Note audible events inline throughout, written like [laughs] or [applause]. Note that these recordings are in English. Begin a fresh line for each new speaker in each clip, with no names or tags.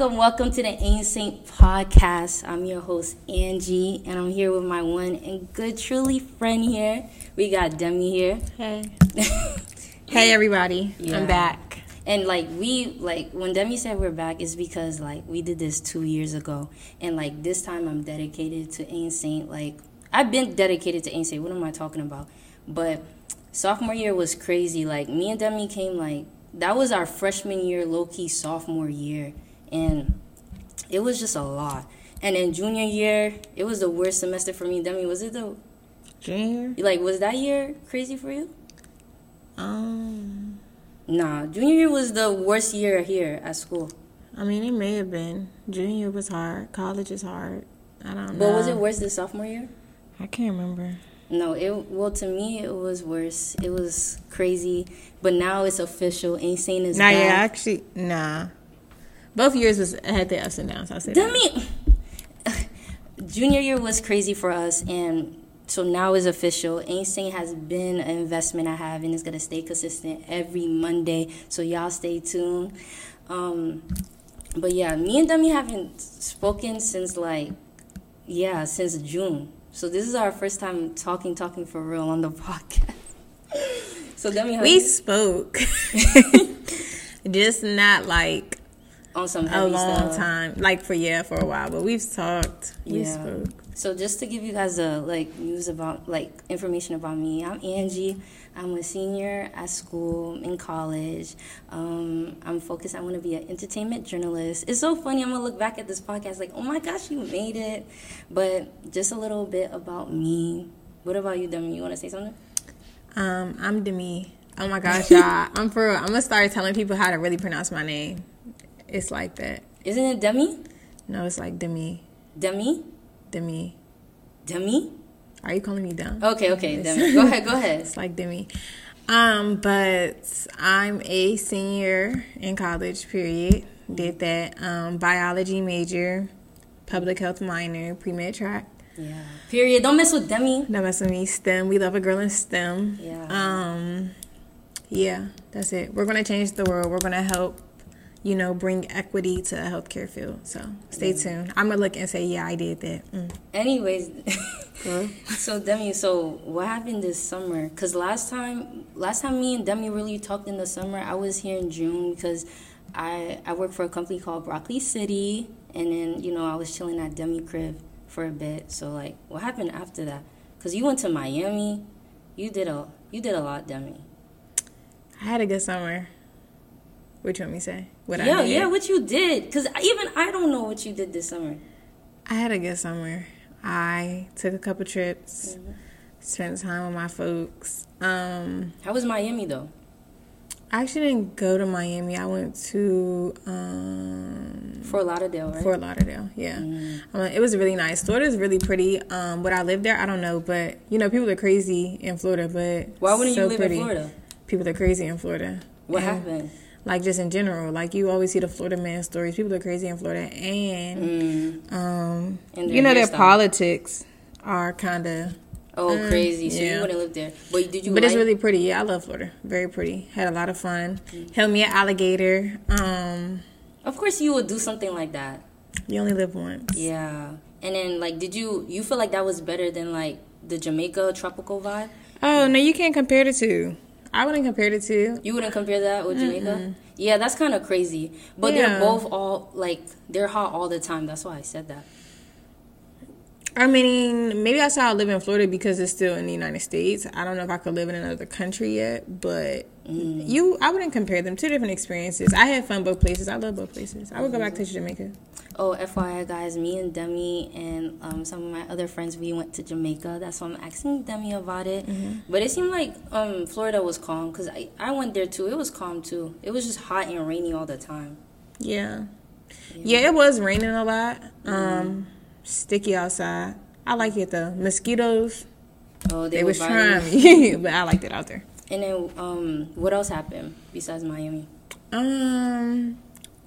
Welcome, welcome to the Saint podcast. I'm your host Angie, and I'm here with my one and good, truly friend here. We got Demi here.
Hey. [laughs] hey everybody.
Yeah.
I'm back.
And like we like when Demi said we're back is because like we did this two years ago, and like this time I'm dedicated to Saint. Like I've been dedicated to Saint. What am I talking about? But sophomore year was crazy. Like me and Demi came like that was our freshman year, low key sophomore year, and it was just a lot. And in junior year, it was the worst semester for me. Demi, was it the
Junior?
like was that year crazy for you?
Um
Nah, junior year was the worst year here at school.
I mean it may have been. Junior was hard. College is hard. I don't know.
But was it worse than sophomore year?
I can't remember.
No, it well to me it was worse. It was crazy, but now it's official. A.SAINT is
Nah,
back.
yeah, actually nah. Both years was had their ups and downs, say
Damn
that.
it. [laughs] Junior year was crazy for us, and so now is official. A.SAINT has been an investment I have, and it's gonna stay consistent every Monday. So y'all stay tuned. Um, but yeah, me and Demi haven't spoken since like yeah since June. So this is our first time talking, talking for real on the [laughs] podcast. so Demi,
We
you-
spoke. [laughs] Just not like
on some
a long
stuff.
time. Like for yeah, for a while. But we've talked. We
Yeah.
spoke.
So just to give you guys a like news about like information about me, I'm Angie. I'm a senior at school in college. Um, I'm focused. I want to be an entertainment journalist. It's so funny. I'm gonna look back at this podcast like, oh my gosh, you made it. But just a little bit about me. What about you, Demi? You want to say something?
Um, I'm Demi. Oh my gosh, y'all. [laughs] I'm for real. I'm gonna start telling people how to really pronounce my name. It's like that.
Isn't it Demi?
No, it's like Demi.
Demi?
Demi.
Demi?
Are you calling me dumb?
Okay, okay, Demi. Go ahead, go [laughs] ahead.
It's like Demi. Um, but I'm a senior in college, period. Did that. Um, biology major, public health minor, pre med track.
Yeah. Period. Don't mess with Demi.
No mess with me. STEM. We love a girl in STEM.
Yeah.
Um, yeah, that's it. We're gonna change the world. We're gonna help, you know, bring equity to the healthcare field. So stay tuned. I'm gonna look and say, yeah, I did that. Mm.
Anyways,
Huh? [laughs]
so Demi, so what happened this summer? Cause last time, last time me and Demi really talked in the summer, I was here in June because I I work for a company called Broccoli City, and then you know I was chilling at Demi crib for a bit. So like, what happened after that? Cause you went to Miami, you did a you did a lot, Demi.
I had a good summer. What you want me to say? What
yeah,
I did?
yeah, what you did? Cause even I don't know what you did this summer.
I had a good summer. I took a couple trips,
Mm-hmm.
spent time with my folks. Um,
How was Miami though?
I actually didn't go to Miami. I went to um,
Fort Lauderdale, right?
Fort Lauderdale. Yeah,
Mm.
um, it was really nice. Florida's really pretty. Um, would I live there? I don't know, but you know, people are crazy in Florida. But
Why wouldn't
so
you live
pretty.
in Florida?
People are crazy in Florida.
What
And,
happened?
Like just in general, like you always see the Florida man stories. People are crazy in Florida, and
Mm.
um,
And
you know their politics are kind of
Oh,
Mm,
crazy! So you
yeah.
wouldn't live there, but did you?
But it's really pretty. Yeah, I love Florida. Very pretty. Had a lot of fun.
Mm.
Held me an alligator. Um,
Of course, you would do something like that.
you only live once.
Yeah. And then, like, did you you feel like that was better than like the Jamaica tropical vibe?
Oh no, you can't compare the two. I wouldn't compare the two.
You wouldn't compare that with Jamaica? Yeah, that's kind of crazy. But
Yeah.
they're both all like they're hot all the time. That's why I said that.
I mean, maybe that's how I live in Florida because it's still in the United States. I don't know if I could live in another country yet, but
Mm.
you, I wouldn't compare them. Two different experiences. I had fun both places. I love both places. I would go back to Jamaica.
Oh, FYI, guys, me and Demi and um, some of my other friends, we went to Jamaica. That's why I'm asking Demi about it. But it seemed like um, Florida was calm because I, I went there too. It was calm too. It was just hot and rainy all the time.
Yeah. Yeah, it was raining a lot. Um, sticky outside. I like it though. Mosquitoes,
Oh, they,
they
were
was trying me, [laughs] but I liked it out there.
And then, um, what else happened besides Miami?
Um,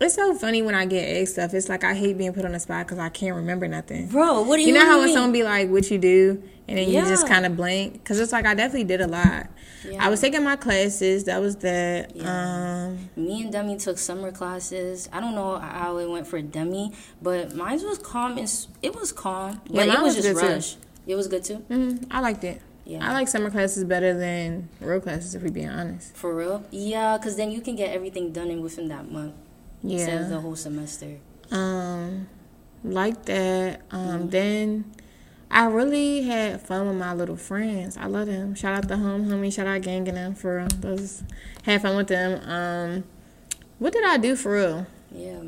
it's so funny when I get egg stuff. It's like I hate being put on the spot because I can't remember nothing.
Bro, what do you
You know how when someone be like, "What you do?" and then you just kind of blank because it's like I definitely did a lot.
Yeah.
I was taking my classes. That was that.
Yeah.
Um,
Me and Dummy took summer classes. I don't know how it went for Dummy, but mine was calm. And it was calm,
Yeah,
but it was,
was
just
good too.
rush. It was good too.
mm, I liked it.
Yeah.
I like summer classes better than real classes, if we're being honest.
For real? Yeah, because then you can get everything done in within that month instead of the whole semester.
Um, like that. Um,
Mm-hmm.
then I really had fun with my little friends. I love them. Shout out the home homie. Shout out gang and them for real. Those had fun with them. Um, what did I do for real?
Yeah.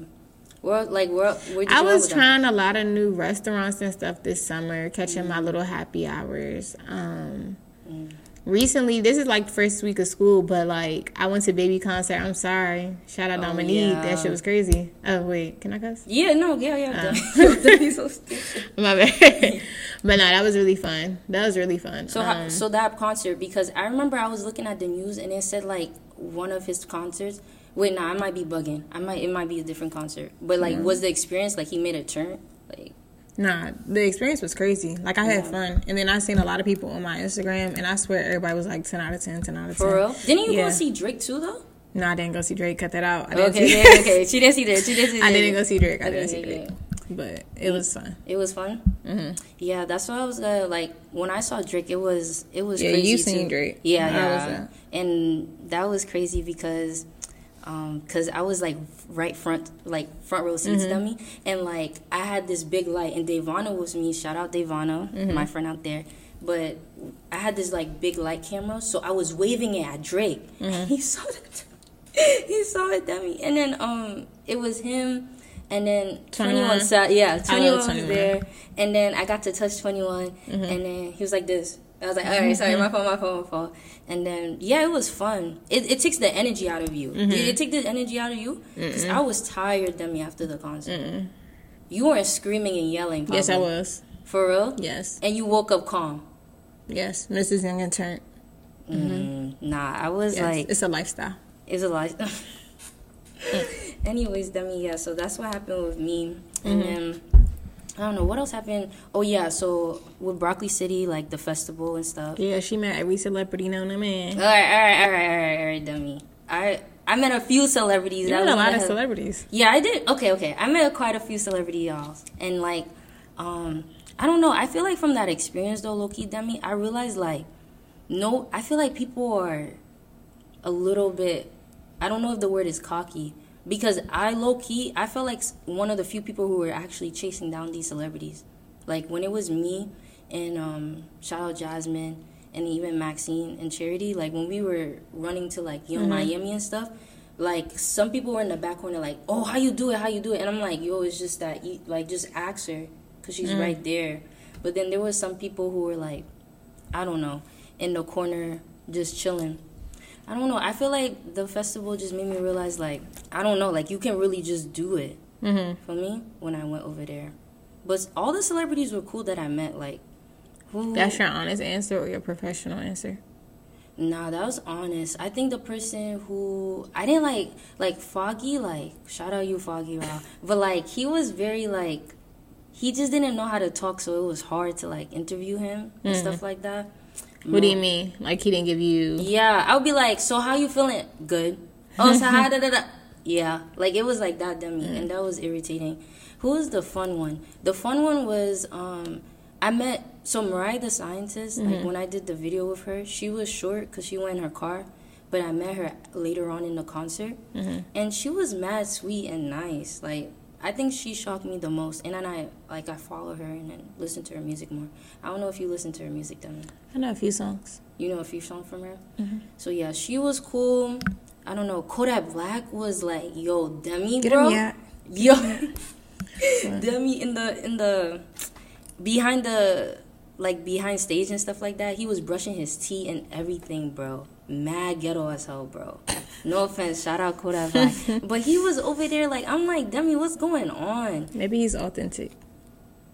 Well, like, did
I was
with them?
trying a lot of new restaurants and stuff this summer, catching my little happy hours. Um,
Mm.
recently, this is like the first week of school, but like I went to baby concert. I'm sorry. Shout out
Oh,
Dominique.
yeah.
That shit was crazy. Oh wait, can I cuss?
Yeah, no, yeah, yeah. [laughs]
Uh.
So [laughs] stupid.
My bad. but no, that was really fun. That was really fun.
So,
Um,
so that concert because I remember I was looking at the news and it said like one of his concerts. Wait, nah, I might be bugging. I might it might be a different concert. But like, was the experience like he made a turn? Like,
nah, the experience was crazy. Like I had
Yeah.
fun, and then I seen a lot of people on my Instagram, and I swear everybody was like ten out of 10, 10 out of ten.
for real? Didn't you
Yeah.
go see Drake too though?
No, I didn't go see Drake. Cut that out. I didn't
Okay,
see.
okay, okay. She didn't see that. She didn't see that. [laughs]
I didn't go see Drake. I
Okay,
didn't see Drake.
okay.
But it was fun.
It was fun.
hmm
Yeah, that's what I was uh, like when I saw Drake. It was it was
Yeah,
crazy.
you seen
too.
Drake.
Yeah,
How was
yeah,
that?
and that was crazy because. Um, cause I was like right front, like front row seats,
Mm-hmm.
dummy, and like I had this big light, and Devana was me. Shout out Devana,
Mm-hmm.
my friend out there. But I had this like big light camera, so I was waving it at Drake.
Mm-hmm. [laughs] [laughs]
He saw it. he saw it, dummy, and then um, it was him, and then
21.
21 sat, yeah, 21 was there, and then I got to touch 21, and then he was like this. I was like, all right, sorry, my mm-hmm. fault, my fault, my fault. And then, yeah, it was fun. It, it takes the energy out of you. Did it mm-hmm. take the energy out of you? Because I was tired, Demi, after the concert. You weren't screaming and yelling,
Yes, I was.
For real?
Yes,
And you woke up calm.
yes. Mrs. Young and Turnt. Mm-hmm.
Mm, nah, I was
Yes,
like,
it's a lifestyle.
it's a lifestyle. [laughs] Anyways, Demi, yeah, so that's what happened with me. And then, I don't know, what else happened? Oh, yeah, so with Broccoli City, like the festival and stuff.
Yeah, she met every celebrity known to man.
All right, all right, all right, all right, all right, dummy. I I met a few celebrities.
You met a lot of celebrities.
Yeah, I did. Okay, okay. I met quite a few celebrity y'all, and like, um, I don't know. I feel like from that experience though, Loki, dummy, I realized like, no, I feel like people are a little bit. I don't know if the word is cocky because I low key I felt like one of the few people who were actually chasing down these celebrities. Like when it was me and um, shout out Jasmine and even Maxine and Charity. Like when we were running to like Yung Miami and stuff. Like some people were in the back corner, like, "Oh, how you do it? How you do it?" And I'm like, "Yo, it's just that, you, like, just ask her, cause she's right there." But then there was some people who were like, I don't know, in the corner just chilling. I don't know. I feel like the festival just made me realize, like, I don't know, like you can really just do it
hmm
for me when I went over there. But all the celebrities were cool that I met. Like, who?
That's your honest answer or your professional answer?
Nah, that was honest. I think the person who I didn't like, like Foggy, like shout out you, Foggy Raw. But like he was very like, he just didn't know how to talk, so it was hard to like interview him and stuff like that.
What do you mean? Like he didn't give you?
Yeah, I would be like, so how you feeling? Good. Oh, so how [laughs] da da da. Yeah, like it was like that dummy, me, and that was irritating. Who was the fun one? The fun one was um, I met so Mariah the scientist. Like when I did the video with her, she was short because she went in her car, but I met her later on in the concert, and she was mad sweet and nice. Like I think she shocked me the most, and then I like I follow her and then listen to her music more. I don't know if you listen to her music, then
I know a few songs.
you know a few songs from her. Mm-hmm. So yeah, she was cool. I don't know. Kodak Black was like, yo, Demi,
Get
bro.
him?
Yo, [laughs] Demi in the in the behind the like behind stage and stuff like that. He was brushing his teeth and everything, bro. Mad ghetto as hell, bro. No offense, shout out Kodak Black, [laughs] but he was over there like I'm like Demi, what's going on?
Maybe he's authentic.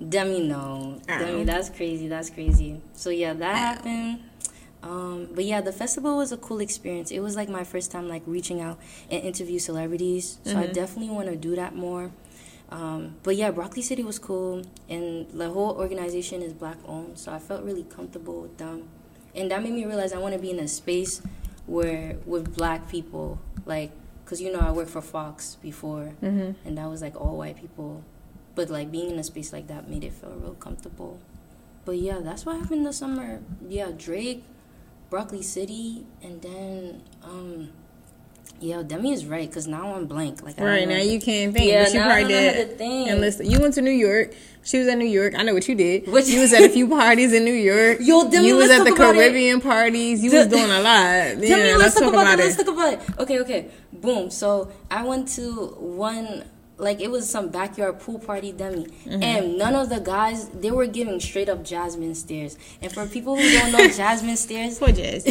Demi, no.
Oh.
Demi, that's crazy. That's crazy. So yeah, that happened. Um, but yeah, the festival was a cool experience. It was like my first time like reaching out and interview celebrities. So I definitely want to do that more. Um, but yeah, Broccoli City was cool, and the whole organization is black owned, so I felt really comfortable with them, and that made me realize I want to be in a space where with black people, like, cause you know I worked for Fox before,
Mm-hmm.
and that was like all white people, but like being in a space like that made it feel real comfortable. But yeah, that's what happened this summer. Yeah, Drake, Broccoli City, and then um, yeah, Demi is right, cause now I'm blank. Like I
Right now you can't think.
Yeah,
but you
now I
probably
don't
did. And listen, you went to New York. She was at New York. I know what you did.
What-
you was at a [laughs] few parties in New York.
Yo, Demi,
you was at the
talk about it.
Caribbean parties. You
D-
was doing a lot. [laughs] Yeah,
Tell me,
let's,
let's, talk, about,
about
it.
it.
Let's talk about it. Okay, okay. Boom. So I went to one, like it was some backyard pool party dummy,
Mm-hmm.
and none of the guys they were giving straight up Jasmine stairs And for people who don't know [laughs] Jasmine stairs
Poor Jess.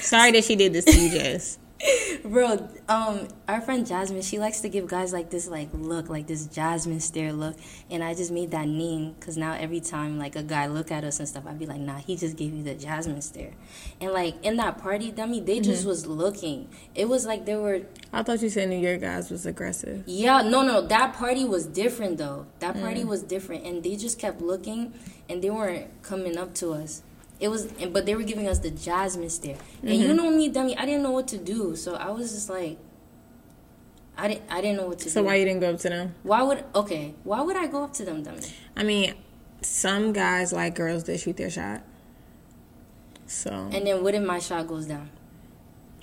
Sorry that she did this to you, Jess. [laughs]
bro, um, our friend Jasmine, she likes to give guys like this like look, like this Jasmine stare look, and I just made that name because now every time like a guy look at us and stuff, I'd be like, nah, he just gave you the Jasmine stare, and like in that party dummy, they just
Mm-hmm.
was looking. It was like they were
I thought you said New York guys was aggressive.
Yeah, no, no, that party was different though. That
Mm.
party was different, and they just kept looking, and they weren't coming up to us. It was, but they were giving us the Jasmine stare, and
Mm-hmm.
you know me, dummy. I didn't know what to do, so I was just like, I didn't, I didn't know what to
So
do.
So why you didn't go up to them?
Why would okay? Why would I go up to them, dummy?
I mean, some guys like girls that shoot their shot. So
And then what if my shot goes down?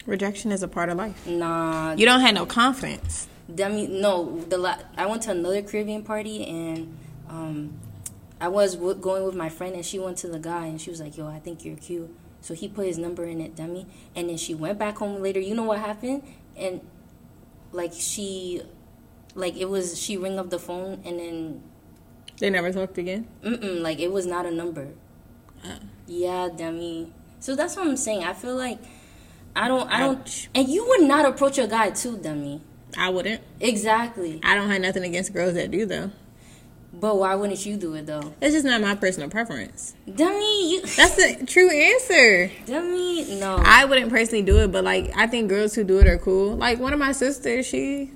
rejection is a part of life.
Nah,
You don't have no confidence.
Demi, no, the la- I went to another Caribbean party and um, I was w- going with my friend and she went to the guy and she was like, "Yo, I think you're cute." So he put his number in it, dummy. and then she went back home later. You know what happened? And like she, like it was she ring up the phone and then
They never talked again.
Mm-mm, like it was not a number. Ah. Yeah, dummy. So that's what I'm saying. I feel like I don't, I don't,
Ouch.
and you would not approach a guy too, dummy.
I wouldn't.
Exactly.
I don't have nothing against girls that do though.
But why wouldn't you do it though?
It's just not my personal preference.
Dummy, you. [laughs]
That's the true answer.
Dummy, no.
I wouldn't personally do it, but like I think girls who do it are cool. Like one of my sisters, she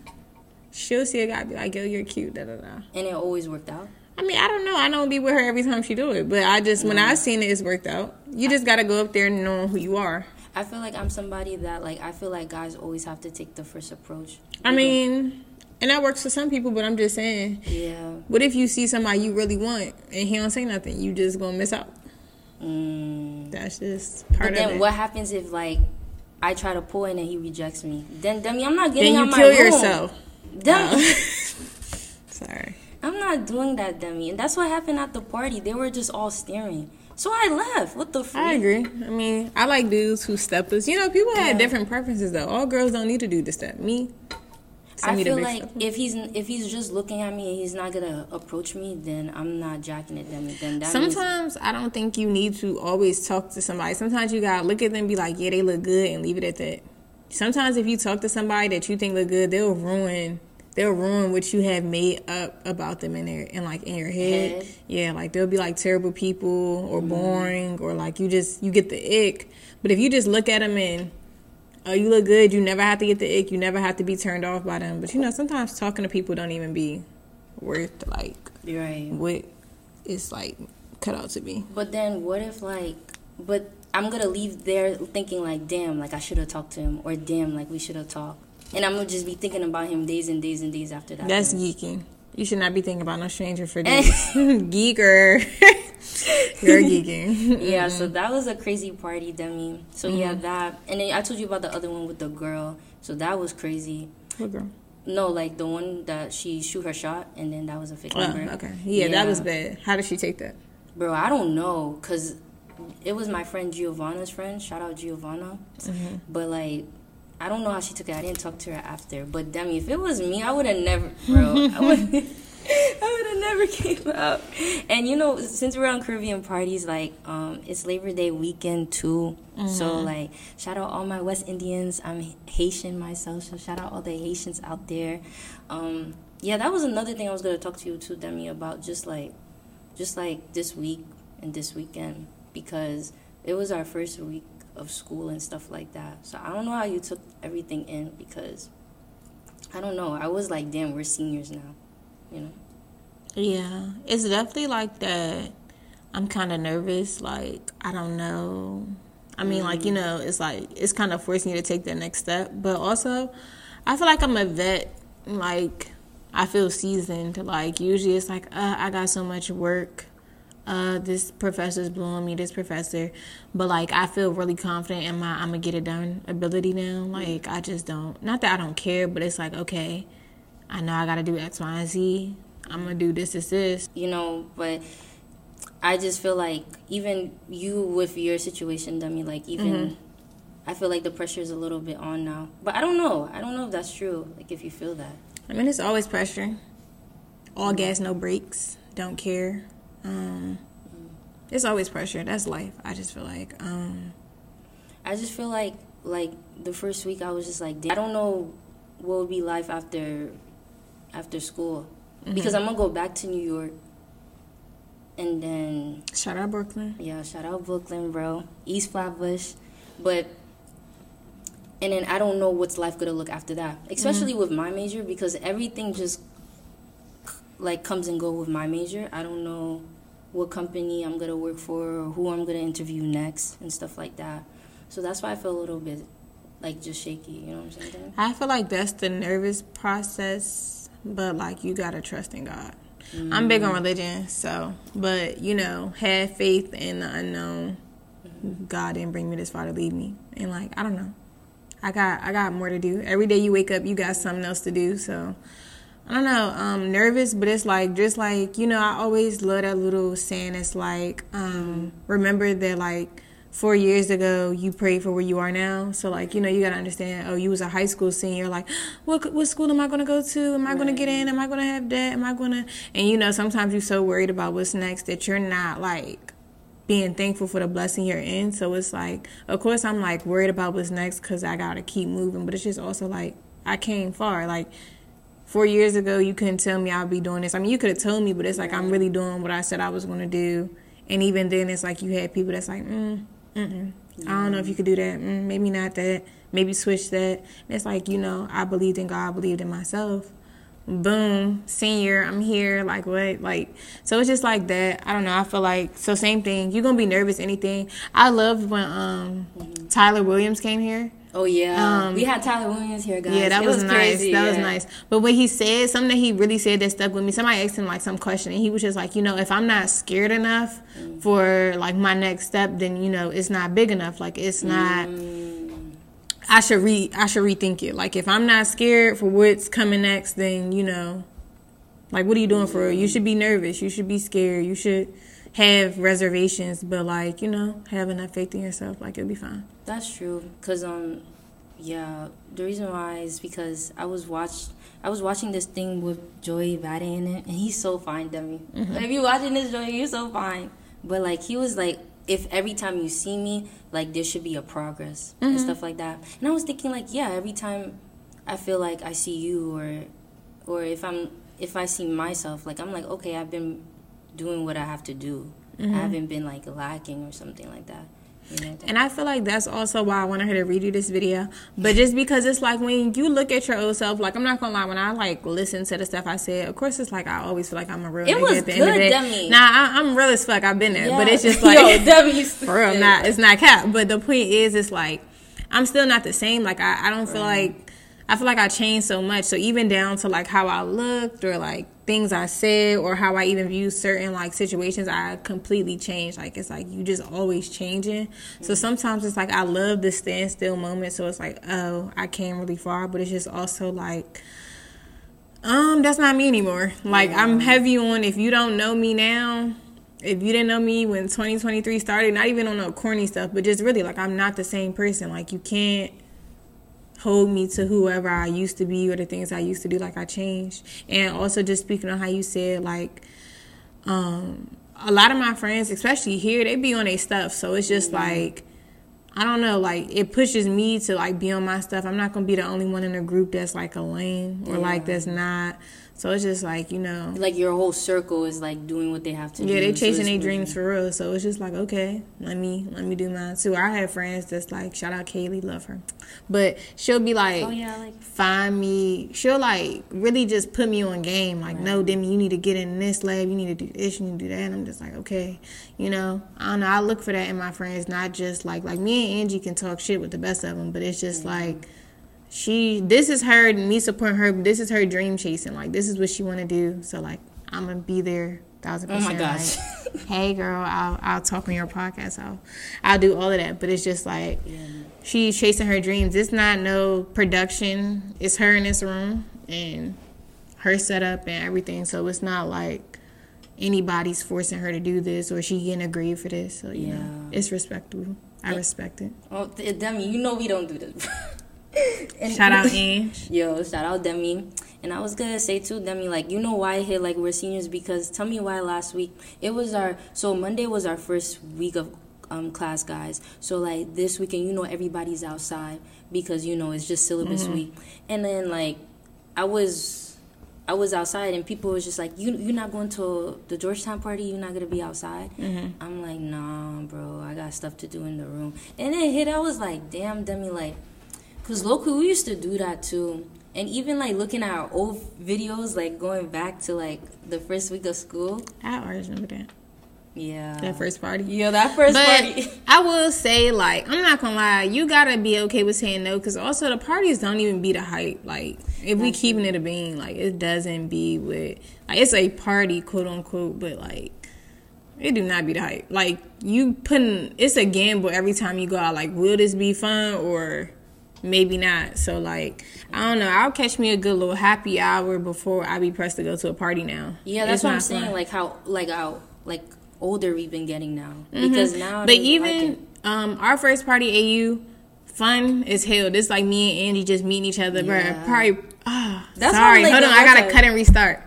she'll see a guy be like, "Yo, you're cute." Da da da.
and it always worked out.
I mean, I don't know. I don't be with her every time she do it, but I just when I've seen it, it's worked out. You just gotta go up there and know who you are.
I feel like I'm somebody that like I feel like guys always have to take the first approach.
I mean, and that works for some people, but I'm just saying.
Yeah.
What if you see somebody you really want and he don't say nothing? You just gonna miss out.
Mm.
That's just
But
part of
then
it.
what happens if like I try to pull in and he rejects me? Then dummy, I'm not getting
then
out
you
my
kill
room.
yourself.
Dummy.
Oh. [laughs] [laughs] Sorry.
I'm not doing that, dummy. And that's what happened at the party. They were just all staring. So I left. What the freak?
I agree. I mean, I like dudes who step us. You know, people have different preferences though. All girls don't need to do the step. Me,
I feel like if he's if he's just looking at me and he's not gonna approach me, then I'm not jacking it. Then then that means
Sometimes I don't think you need to always talk to somebody. Sometimes you gotta look at them, and be like, yeah, they look good, and leave it at that. Sometimes if you talk to somebody that you think look good, they'll ruin they'll ruin what you have made up about them in there and like in your head.
Head.
Yeah, like they'll be like terrible people or mm-hmm. boring or like you just you get the ick. But if you just look at them and oh you look good, you never have to get the ick. You never have to be turned off by them. But you know sometimes talking to people don't even be worth like
You're right.
what it's like cut out to be.
But then what if like but I'm gonna leave there thinking like damn like I should have talked to him or damn like we should have talked. And I'm gonna just be thinking about him days and days and days after that.
That's geeking. You should not be thinking about no stranger for [laughs] days. [laughs] Geeker. [laughs] [laughs] You're geeking. [laughs]
yeah,
Mm-hmm.
so that was a crazy party, Demi. So yeah, that and then I told you about the other one with the girl. So that was crazy.
What girl?
No, like the one that she shoot her shot and then that was a fake number.
Oh, okay. Yeah, that was bad. How did she take that?
Bro, I don't know, cause it was my friend Giovanna's friend. Shout out Giovanna.
Mm-hmm.
But like, I don't know how she took it. I didn't talk to her after. But Demi, if it was me, I would have never, bro. I would. [laughs] I would have never came out. And you know, since we're on Caribbean parties, like um, it's Labor Day weekend too. So like, shout out all my West Indians. I'm Haitian myself, so shout out all the Haitians out there. Um, yeah, that was another thing I was gonna talk to you too, Demi, about just like, just like this week and this weekend because it was our first week of school and stuff like that. So I don't know how you took everything in because I don't know. I was like, damn, we're seniors now. You know.
Yeah, it's definitely like that. I'm kind of nervous. Like I don't know. I mean, mm like you know, it's like it's kind of forcing you to take that next step. But also, I feel like I'm a vet. Like I feel seasoned. Like usually, it's like uh, I got so much work. Uh, this professor's blowing me. This professor, but like I feel really confident in my I'm gonna get it done ability now. Like I just don't. Not that I don't care, but it's like okay, I know I gotta do X, Y, and Z. I'm gonna do this, this, this.
You know, but I just feel like even you with your situation, Demi, like even mm-hmm. I feel like the pressure is a little bit on now. But I don't know. I don't know if that's true. Like if you feel that.
I mean, it's always pressure. All gas, no brakes. Don't care. Um, it's always pressure. That's life. I just feel like. Um,
I just feel like like the first week I was just like I don't know what would be life after after school mm-hmm. because I'm gonna go back to New York and then
shout out Brooklyn.
Yeah, shout out Brooklyn, bro. East Flatbush, but and then I don't know what's life gonna look after that, especially mm-hmm. with my major because everything just like comes and go with my major. I don't know what company I'm gonna work for or who I'm gonna interview next and stuff like that. So that's why I feel a little bit like just shaky. You know what I'm saying? I
feel like that's the nervous process, but like you gotta trust in God. Mm. I'm big on religion, so but you know, have faith in the unknown. Mm-hmm. God didn't bring me this far to leave me, and like I don't know, I got I got more to do. Every day you wake up, you got something else to do. So I don't know, um, nervous, but it's like just like you know, I always love that little saying. It's like um, remember that like four years ago you prayed for where you are now. So like you know you gotta understand oh you was a high school senior like what what school am i gonna go to? Am i gonna get in? Am i gonna have that? Am i gonna and you know sometimes you're so worried about what's next that you're not like being thankful for the blessing you're in. So it's like of course i'm like worried about what's next because i gotta keep moving but it's just also like i came far. Like four years ago you couldn't tell me i'd be doing this. I mean you could have told me but it's like i'm really doing what i said i was gonna do. And even then it's like you had people that's like mm Mm-mm. I don't know if you could do that. Mm, maybe not that. Maybe switch that. it's like, you know, I believed in God, I believed in myself. Boom, senior, I'm here. Like, what? Like, so it's just like that. I don't know. I feel like, so same thing. You're going to be nervous, anything. I loved when um mm-hmm. Tyler Williams came here.
Oh yeah, um, we had Tyler Williams here, guys.
Yeah, that was, was, nice. Crazy, that yeah. was nice. But when he said something that he really said that stuck with me, somebody asked him like some question, and he was just like, you know, if I'm not scared enough mm. for like my next step, then you know it's not big enough. Like it's not. Mm. I should re I should rethink it. Like if I'm not scared for what's coming next, then you know, like what are you doing mm. for real? You should be nervous. You should be scared. You should have reservations, but like you know, have enough faith in yourself. Like it'll be fine.
That's true. Cause um, yeah, the reason why is because I was watched. I was watching this thing with Joey Bada in it, and he's so fine, dummy. Mm-hmm. If you're watching this, Joey, you're so fine. But like he was like, if every time you see me, like there should be a progress mm-hmm. and stuff like that. And I was thinking like, yeah, every time I feel like I see you, or or if I'm if I see myself, like I'm like, okay, I've been doing what I have to do. Mm-hmm. I haven't been like lacking or something like that.
And I feel like that's also why I wanted her to redo this video. But just because it's like when you look at your old self, like I'm not gonna lie, when I like listen to the stuff I said, of course it's like I always feel like I'm a real
it
nigga
was
at the
good, end of. Demi.
Nah, I, am real as fuck. I've been there, yeah. but it's just [laughs] like [laughs] Yo, Demi, [laughs] for real, not it's not cap. But the point is, it's like I'm still not the same. Like I, I don't feel right. like I feel like I changed so much. So even down to like how I looked or like things I said or how I even view certain like situations, I completely changed. Like it's like you just always changing. Mm-hmm. So sometimes it's like I love the standstill moment. So it's like, oh, I came really far, but it's just also like um, that's not me anymore. Like yeah. I'm heavy on if you don't know me now, if you didn't know me when 2023 started, not even on the corny stuff, but just really like I'm not the same person. Like you can't hold me to whoever I used to be or the things I used to do. Like I changed, and also just speaking on how you said like, um, a lot of my friends, especially here, they be on their stuff. So it's just mm-hmm. like. I don't know, like it pushes me to like be on my stuff. I'm not gonna be the only one in the group that's like a lame or yeah. like that's not. So it's just like you know,
Like your whole circle is like doing what they have to do.
yeah, they chasing their dreams for real. So it's just like okay, let me let me do mine too. I have friends that's like shout out Kaylee, love her, but she'll be like.
Oh yeah, like
find me. She'll like really just put me on game. Like, no, Demi, you need to get in this lab. You need to do this. You need to do that. And I'm just like, okay, you know. I don't know. I look for that in my friends, not just like like me and Angie can talk shit with the best of them, but it's just like she. This is her me supporting her. This is her dream chasing. Like, this is what she want to do. So like, I'm gonna be there. Thousand
Oh my gosh.
Like, [laughs] hey girl, I'll I'll talk on your podcast. I'll I'll do all of that. But it's just like yeah. she's chasing her dreams. It's not no production. It's her in this room and her setup and everything. So it's not like anybody's forcing her to do this or she getting agreed for this. So you know,
Yeah.
it's respectable. I respect it.
oh Demi, you know we don't do this. [laughs] [laughs] And-
Shout out [laughs] Ange.
Yo, shout out Demi. And I was gonna say too, Demi, like you know why I hit like we're seniors because tell me why last week it was our so Monday was our first week of um class guys. So like this weekend, you know everybody's outside because you know it's just syllabus week. And then like I was I was outside and people was just like, "You you're not going to the Georgetown party? You're not gonna be outside?" I'm like, "Nah, bro, I got stuff to do in the room." And then hit, I was like, "Damn, Demi, like." Cause locally we used to do that too, and even like looking at our old videos, like going back to like the first week of school.
I always remember that.
Yeah,
That first party.
Yeah, that first
But
party.
I will say, like, I'm not gonna lie, you gotta be okay with saying no, because also the parties don't even be the hype. Like, if we keeping it a being, like, it doesn't be with, like, it's a party, quote unquote, but like, it do not be the hype. Like, you putting, it's a gamble every time you go out. Like, will this be fun or maybe not? So, like, I don't know. I'll catch me a good little happy hour before I be pressed to go to a party now.
yeah, that's
It's
what I'm saying.
fun.
Like how like how like older we've been getting now because now.
Mm-hmm. But even um, our first party AU, fun as hell. This like me and Andy just meeting each other,
Yeah.
bro. Probably. ah,
That's
sorry,
like,
hold on. I gotta cut and restart.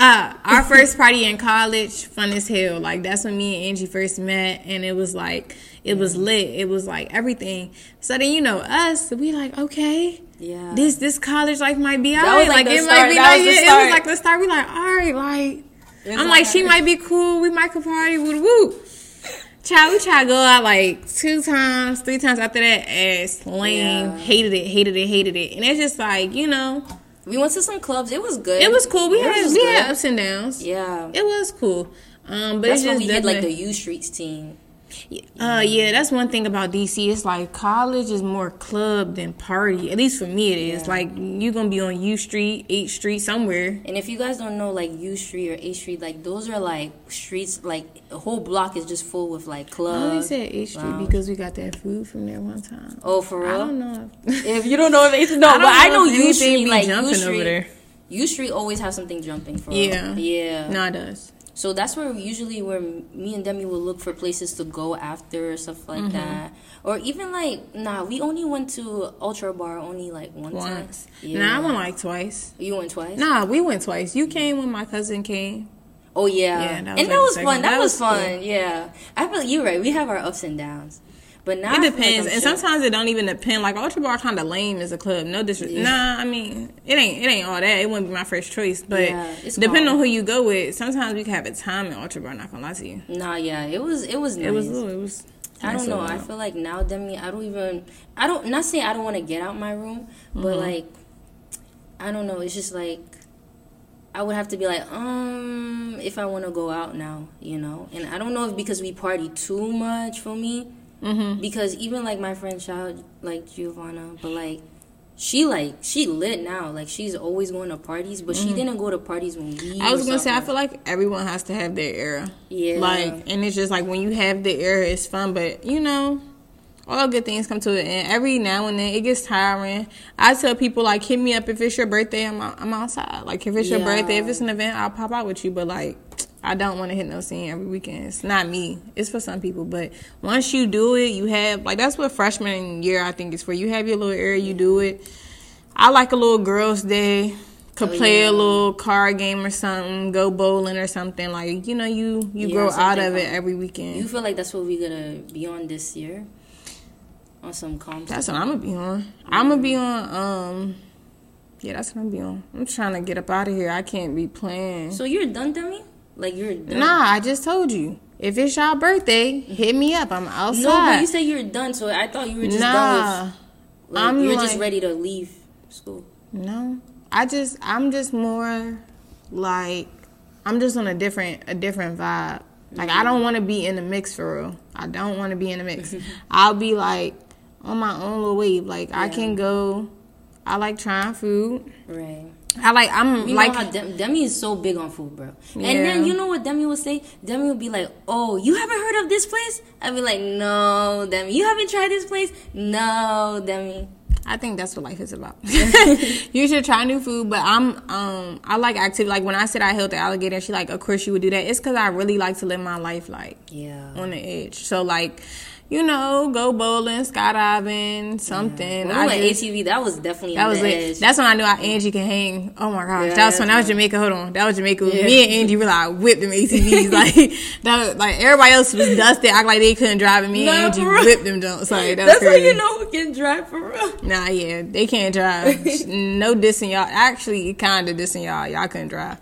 Uh, our [laughs] first party in college, fun as hell. Like that's when me and Angie first met, and it was like it was lit. It was like everything. So then you know us, we like okay.
yeah,
This this college life might be
was,
alright.
like,
Like, it
start.
might be
That
like
was
yeah, it was like the start. We like alright, like
It's
I'm like, she might be cool. We might could party with woo. Child, we tried to go out like two times, three times after that. Ass lame.
Yeah.
Hated it, hated it, hated it. And it's just like, you know,
We went to some clubs. It was good.
it was cool. We
It
had we
good.
had ups and downs.
Yeah,
It was cool. Um, but
that's
it's
when
just
we had like the U Streets team.
Uh yeah, that's one thing about DC. It's like college is more club than party. At least for me, it is.
Yeah.
Like you're gonna be on U Street, Eighth Street, somewhere.
And if you guys don't know, like U Street or A Street, like those are like streets. Like a whole block is just full with like
I only
clubs.
said Eighth Street because we got that food from there one time.
Oh, for real?
I don't know. If, [laughs]
If you don't know if it's no,
I
but I know U Street like U Street.
over there.
U Street always has something jumping for.
Yeah.
yeah.
No, it does.
So that's where usually where me and Demi will look for places to go after stuff like
Mm-hmm.
that, or even like nah, we only went to Ultra Bar only like
Once.
time. Yeah.
Nah, I went like twice.
You went twice.
Nah, we went twice. You came when my cousin came.
Oh yeah,
Yeah, that
and
like
that was fun. That,
that
was,
was
fun.
cool.
Yeah, I feel you're right. We have our ups and downs, but now
It
like
depends,
I'm
and sometimes it don't even depend. Like Ultra Bar, kind of lame as a club. No disrespect.
Yeah.
Nah, I mean it ain't it ain't all that. It wouldn't be my first choice, but
Yeah,
depending on who you go with, sometimes we can have a time in Ultra Bar. Not gonna lie to you,
Nah, yeah, it was it was nice.
it was it was.
I don't know. I feel like now, Demi, I don't even. I don't. Not saying I don't want to get out my room, but
Mm-hmm.
like, I don't know. It's just like I would have to be like, um, if I want to go out now, you know. And I don't know if because we party too much for me,
Mhm.
because even like my friend child, like Giovanna, but like. She like she lit now like she's always going to parties but she didn't go to parties when we.
Mm-hmm. I was gonna say I feel like everyone has to have their era.
yeah
Like, and it's just like when you have the era, it's fun, but you know, all good things come to an end. Every now and then, it gets tiring. I tell people like, hit me up if it's your birthday. I'm out, I'm outside. Like if it's your birthday, if it's an event, I'll pop out with you. But like, I don't want to hit no scene every weekend. It's not me. It's for some people. But once you do it, you have like that's what freshman year I think is for. You have your little era, you do it. I like a little girls' day. Could
Oh,
play
yeah.
a little card game or something, go bowling or something. Like you know, you you
Yeah,
grow out of it every weekend.
you feel like that's what we're gonna be on this year on some comp
That's what I'm gonna be on. I'm gonna be on. Um, Yeah, that's what I'm be on. I'm trying to get up out of here. I can't be playing.
So you're done, dummy? Like you're done?
Nah, I just told you. If it's y'all birthday, hit me up. I'm outside.
No, but you said you're done, so I thought you were just
nah,
done with. Like,
I'm
you're
like-
just ready to leave school.
no. I just I'm just more like I'm just on a different a different vibe. Like I mm-hmm. don't want to be in the mix for real. I don't want to be in the mix. [laughs] I'll be like on my own little wave. Like I can go. I like trying food.
Right.
I like I'm
You
like
know how Dem- Demi is so big on food, bro. And
Yeah.
then you know what Demi would say? Demi would be like, "Oh, you haven't heard of this place?" I'd be like, "No, Demi, you haven't tried this place? No, Demi."
I think that's what life is about. [laughs] [laughs] you should try new food, but I'm um I like activity. Like when I said I held the alligator, she like, of course you would do that. It's because I really like to live my life like
Yeah.
on the edge. So like, you know, go bowling, skydiving, something.
When we
I
went
just-
ATV, that was definitely
that was it.
edge.
That's when I knew I Angie can hang. Oh my gosh,
Yeah,
that was fun. That was Jamaica. Hold on, that was Jamaica.
Yeah.
Me and Angie were like whipped them ATVs. [laughs] like that, was, like everybody else was dusted, act like they couldn't drive, and me
Nah,
and Angie whipped them. Don't sorry, that
That's how you know who can drive for real.
Nah, yeah, they can't drive. [laughs] no dissing y'all. Actually, kind of dissing y'all. Y'all couldn't drive.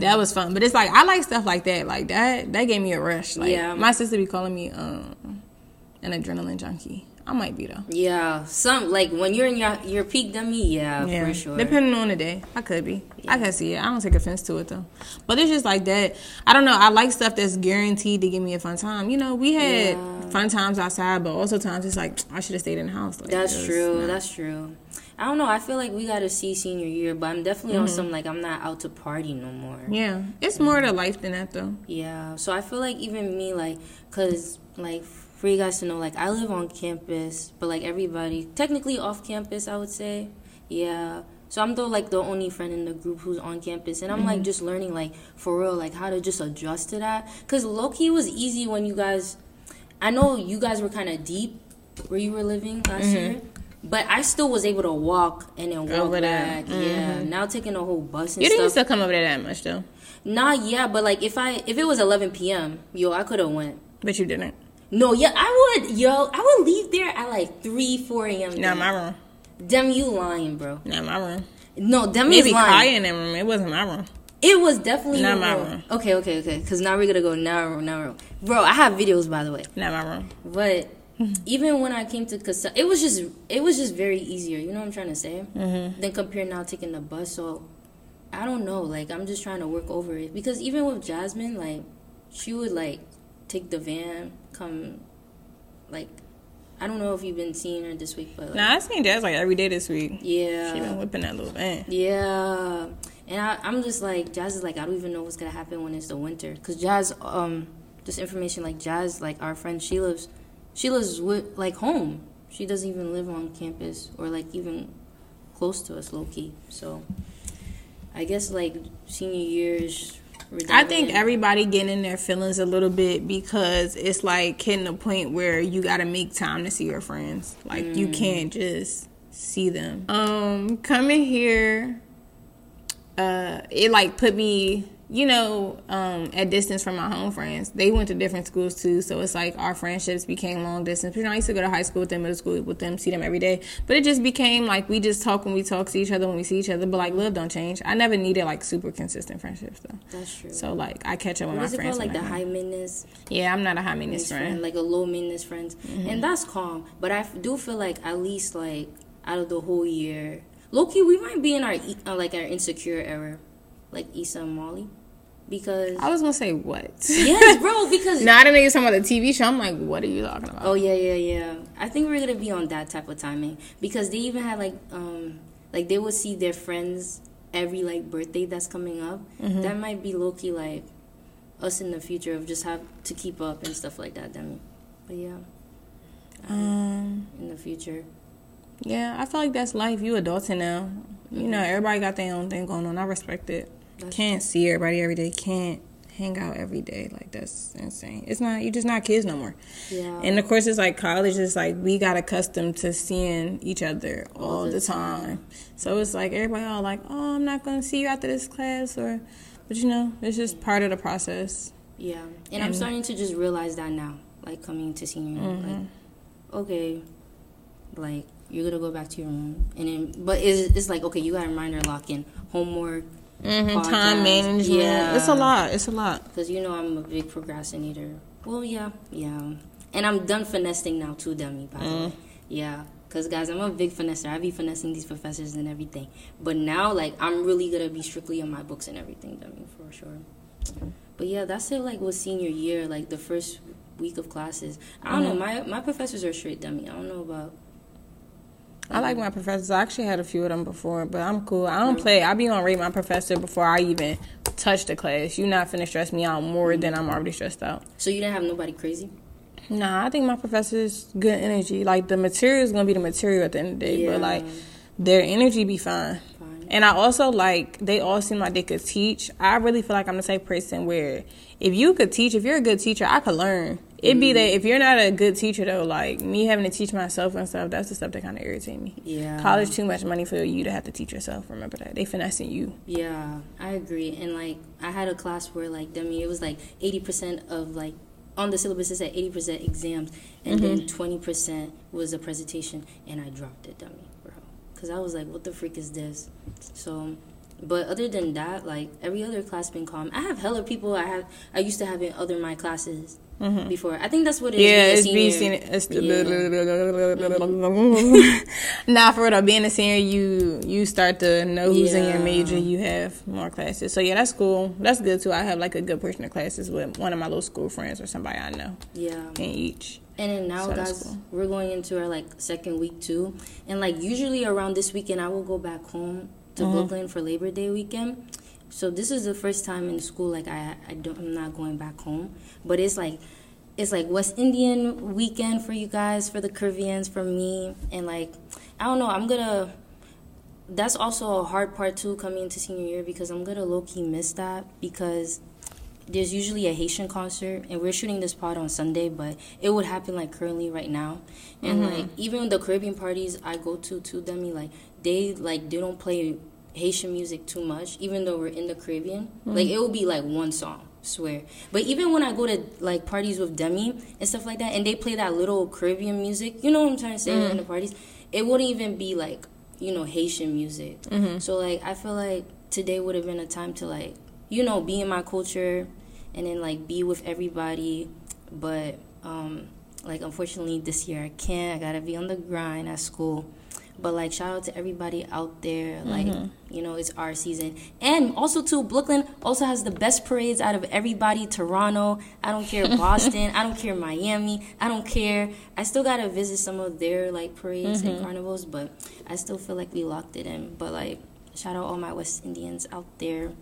That was fun, but it's like I like stuff like that. Like that, that gave me a rush. Like
Yeah.
my sister be calling me um, an adrenaline junkie. I might be though.
Yeah, some like when you're in your your peak Demi, yeah,
Yeah,
for sure.
depending on the day, I could be. I can see it. I don't take offense to it though. But it's just like that. I don't know. I like stuff that's guaranteed to give me a fun time. You know, we had
Yeah.
fun times outside, but also times it's like I should have stayed in the house. Like,
That's true.
not-
That's true. I don't know. I feel like we gotta see senior year, but I'm definitely on some like I'm not out to party no more.
Mm-hmm. yeah, it's more to life than that though.
Yeah. So I feel like even me, like, cause like for you guys to know, like I live on campus, but like everybody technically off campus, I would say. Yeah. So I'm the like the only friend in the group who's on campus, and I'm like mm-hmm. just learning like for real, like how to just adjust to that. Cause low key was easy when you guys. I know you guys were kind of deep where you were living last mm-hmm. year. But I still was able to walk and then walk
Over
back. Yeah. Mm-hmm. Now taking a whole bus and
You didn't still come over there that much though,
Nah, yeah, but like if I if it was 11 p.m., yo, I could have went.
but you didn't.
No, yeah, I would, yo, I would leave there at like 3, 4 a.m.
Not my room.
Dem, you lying, bro.
Not my room.
No,
Maybe
is
Kaya
lying.
in that room. It wasn't my room.
It was definitely
Not my
room.
room.
Okay, okay, okay. Because now we're gonna go narrow, narrow. Bro, I have videos by the way.
Not my room.
But [laughs] even when I came to Casa, it was just it was just very easier. You know what I'm trying to say? Mm-hmm. Than compared now taking the bus. So I don't know. Like I'm just trying to work over it because even with Jasmine, like she would like take the van, come, like I don't know if you've been seeing her this week, but like,
Nah, I seen Jazz like every day this week.
yeah,
She been whipping that little van.
yeah, and I, I'm just like Jazz is like I don't even know what's gonna happen when it's the winter. Because Jazz um just information like Jazz like our friend she lives she lives with like home. She doesn't even live on campus or like even close to us low key so I guess like senior years
I think everybody getting in their feelings a little bit because it's like hitting a point where you got to make time to see your friends. Like you can't just see them. Um, coming here, uh, it like put me, you know, um, at distance from my home friends. They went to different schools too, so it's like our friendships became long distance. You know, I used to go to high school with them, middle school with them, see them every day, but it just became like we just talk when we talk, see each other when we see each other. But like love don't change. I never needed like super consistent friendships though.
that's true
So like I catch up with
what
my
is it
friends.
called like the high maintenance
Yeah, I'm not a high maintenance
friend,
friend.
like a low maintenance friend, and that's calm. But I do feel like at least like out of the whole year, Loki, we might be in our uh, like our insecure era, like Issa and Molly, because
I was gonna say what?
yes, bro, [laughs] because
no, I didn't know you were talking about the TV show. I'm like, what are you talking about?
oh yeah, yeah, yeah. I think we're gonna be on that type of timing because they even had like um like they would see their friends every like birthday that's coming up.
Mm-hmm.
That might be Loki like us in the future of just have to keep up and stuff like that. Then, but yeah,
Um,
in the future.
yeah, I feel like that's life. You adulting now. You know, everybody got their own thing going on. I respect it.
That's
Can't see everybody every day. Can't hang out every day. Like that's insane. It's not. You just not kids no more.
Yeah.
And of course, it's like college is like we got accustomed to seeing each other all,
the
the time. So it's like everybody all like, oh, I'm not gonna see you after this class, or, but you know, it's just part of the process.
Yeah, and, I'm starting to just realize that now, like coming to senior, year, like, mm-hmm. okay, like you're gonna go back to your room, and then but it's, it's like okay, you got a reminder lock in homework.
Mm-hmm, time management.
Yeah.
It's a lot. It's a lot.
Because you know I'm a big procrastinator. Well, yeah, yeah. And I'm done finessing now too, dummy, by
Mm.
Yeah. Because, guys, I'm a big finesser. I be finessing these professors and everything. But now, like, I'm really going to be strictly on my books and everything, dummy, for sure. But, yeah, that's it, like, with senior year, like, the first week of classes. I don't know. My, my professors are straight, dummy. I don't know about.
I like my professors. I actually had a few of them before, but I'm cool. I don't play. I be gonna rate my professor before I even touch the class. You not finna stress me out more than I'm already stressed out.
So, you didn't have nobody crazy?
Nah, I think my professor's good energy. Like the material is gonna be the material at the end of the day,
Yeah.
but like their energy be fine.
Fine.
And I also like they all seem like they could teach. I really feel like I'm the type of person where if you could teach, if you're a good teacher, I could learn. It'd be that mm. if you're not a good teacher though, like me having to teach myself and stuff, that's the stuff that kind of irritates me.
Yeah.
College too much money for you to have to teach yourself. Remember that they finessing you.
Yeah, I agree. And like I had a class where like dummy, it was like eighty percent of like on the syllabus it said eighty percent exams, and then mm-hmm. twenty percent was a presentation, and I dropped it, dummy, bro. Cause I was like, what the freak is this? So, but other than that, like every other class been calm. I have hella people I have I used to have in other my classes before. I think that's what it is.
Yeah,
being a
it's being
senior.
senior. It's
Yeah. [laughs]
nah, for real being a senior, you you start to know who's in your major. You have more classes, so yeah, that's cool. That's good too. I have like a good portion of classes with one of my little school friends or somebody I know
Yeah.
in each.
And then now,
So
guys,
cool.
we're going into our like second week too, and like usually around this weekend, I will go back home to
Mm-hmm.
Brooklyn for Labor Day weekend. So this is the first time in school like I I don't I'm not going back home, but it's like it's like West Indian weekend for you guys, for the Caribbeans, for me, and like I don't know, I'm gonna. That's also a hard part too coming into senior year because I'm gonna low key miss that because there's usually a Haitian concert, and we're shooting this pod on Sunday, but it would happen like currently right now, and mm-hmm. like even the Caribbean parties I go to to them, like they like they don't play Haitian music too much, even though we're in the Caribbean. Mm. Like it will be like one song, swear. But even when I go to like parties with Demi and stuff like that, and they play that little Caribbean music, you know what I'm trying to say mm. in the parties, it wouldn't even be like you know Haitian music. Mm-hmm. So like I feel like today would have been a time to like you know be in my culture and then like be with everybody, but um like unfortunately this year I can't. I gotta be on the grind at school. But like shout out to everybody out there. Like mm-hmm. You know it's our season, and also too Brooklyn also has the best parades out of everybody. Toronto, I don't care [laughs] Boston, I don't care Miami, I don't care. I still gotta visit some of their like parades and mm-hmm. carnivals, but I still feel like we locked it in. But like shout out all my West Indians out there.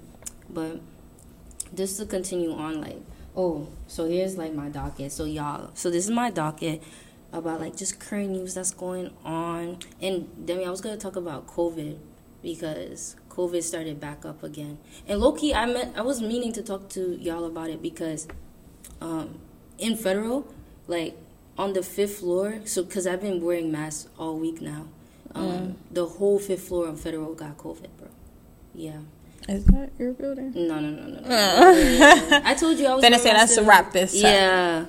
But just to continue on, like, oh, so here's like my docket. So y'all, so this is my docket about like just current news that's going on. And Demi, I was gonna talk about COVID because COVID started back up again. And low key, I met, I was meaning to talk to y'all about it because, um, in federal, like on the fifth floor. So because I've been wearing masks all week now. Um, The whole fifth floor of federal got COVID, bro. Yeah.
Is that your building?
No, no, no, no. no. [laughs] I told you I was.
Finna
gonna
say a wrap this.
Yeah,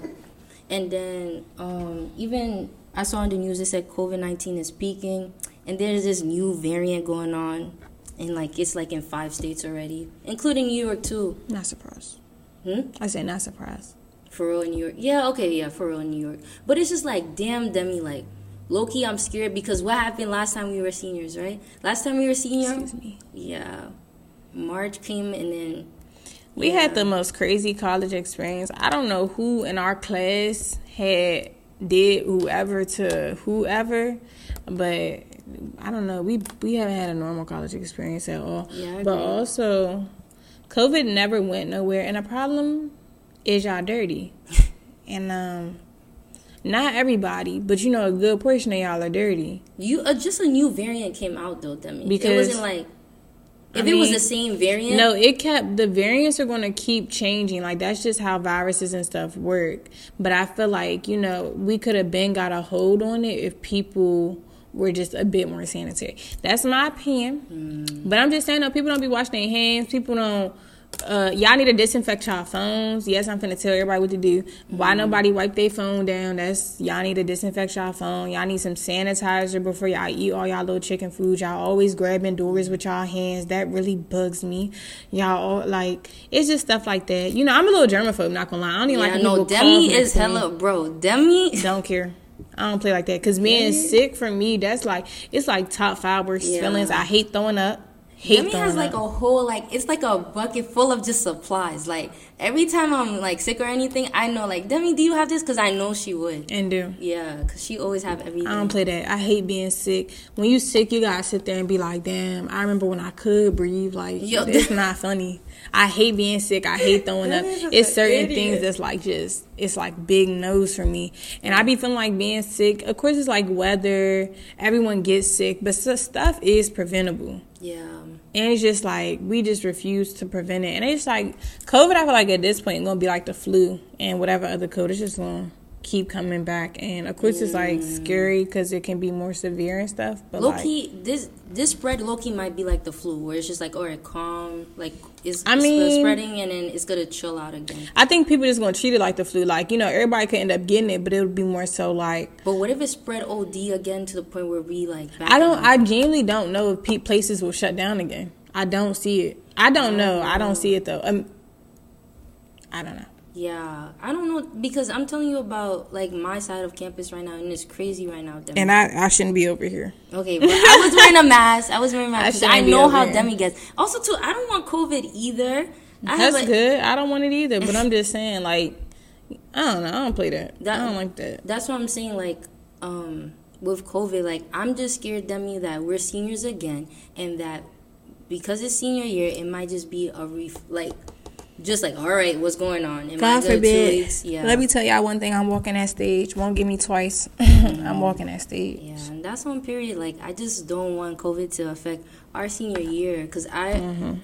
and then um, even I saw on the news it said COVID nineteen is peaking, and there's this new variant going on, and like it's like in five states already, including New York too.
Not surprised.
Hmm?
I say not surprised.
For real in New York. Yeah, okay, yeah, for real in New York. But it's just like, damn, Demi, like, Loki, I'm scared because what happened last time we were seniors, right? Last time we were seniors,
Excuse me.
yeah, March came and then
We had the most crazy college experience. I don't know who in our class had did whoever to whoever, but I don't know. We we haven't had a normal college experience at all.
Yeah,
but also, COVID never went nowhere, and the problem is y'all dirty, [laughs] and um, not everybody, but you know a good portion of y'all are dirty.
You uh, just a new variant came out though, Demi.
Because-
it wasn't like if
I
it was the same variant.
No, it kept the variants are going to keep changing. Like that's just how viruses and stuff work. But I feel like you know we could have been got a hold on it if people were just a bit more sanitary. That's my opinion. But I'm just saying, though, people don't be washing their hands. People don't uh, y'all need to disinfect y'all phones. Yes, I'm finna tell everybody what to do. Why
Mm-hmm.
nobody wipe their phone down? That's y'all need to disinfect y'all phone. Y'all need some sanitizer before y'all eat all y'all little chicken food. Y'all always grabbing doors with y'all hands. That really bugs me. Y'all all, like it's just stuff like that. You know, I'm a little germaphobe. Not gonna lie. I don't even
Yeah,
like
no, Demi is
next to me.
hella, bro. Demi,
Don't care. I don't play like that because being sick for me, that's like it's like top five worst
Yeah.
feelings. I hate throwing up. Hate
Demi has like a whole like it's like a bucket full of just supplies. Like every time I'm like sick or anything, I know like Demi, do you have this? Because I know she would.
and do.
Yeah, because she always have everything.
I don't play that. I hate being sick. When you sick, you gotta sit there and be like, "Damn, I remember when I could breathe." Like,
Yo.
it's [laughs] not funny. I hate being sick. I hate throwing up.
That is just
It's certain
idiot.
things that's like just it's like big nose for me, and I be feeling like being sick. Of course, it's like weather. Everyone gets sick, but stuff is preventable.
yeah.
And it's just like we just refuse to prevent it. And it's like COVID, I feel like at this point it's gonna be like the flu and whatever other COVID. It's just gonna keep coming back. And of course, it's like scary because it can be more severe and stuff. But
Low
like,
key, this this spread low key might be like the flu, where it's just like, all right, calm, like it's,
I mean-
spreading and then it's gonna chill out again.
I think people just gonna treat it like the flu. Like you know, everybody could end up getting it, but it would be more so like
But what if it spread OD again to the point where we like? Back
I don't. I genuinely don't know if pe- places will shut down again. I don't see it. I don't know. I don't see it though. Um, I don't know.
Yeah, I don't know because I'm telling you about like my side of campus right now, and it's crazy right now. Demi.
And I, I shouldn't be over here.
okay, I was wearing a mask. I was wearing a [laughs]
I
mask. I,
be
know how
here.
Demi gets. Also, too, I don't want COVID either. I have
That's
a,
good. I don't want it either, but I'm [laughs] just saying, like, I don't know. I don't play that.
That-
I don't like that.
That's what I'm saying. Like, um, with COVID, like I'm just scared, Demi, that we're seniors again, and that because it's senior year, it might just be a ref like, just like, all right, what's going on? It
God
might go two
forbid.
weeks. Yeah.
Let me tell y'all one thing. I'm walking that stage. Won't give me twice. [laughs] I'm walking that stage.
Yeah, and that's one period. Like, I just don't want COVID to affect our senior year because I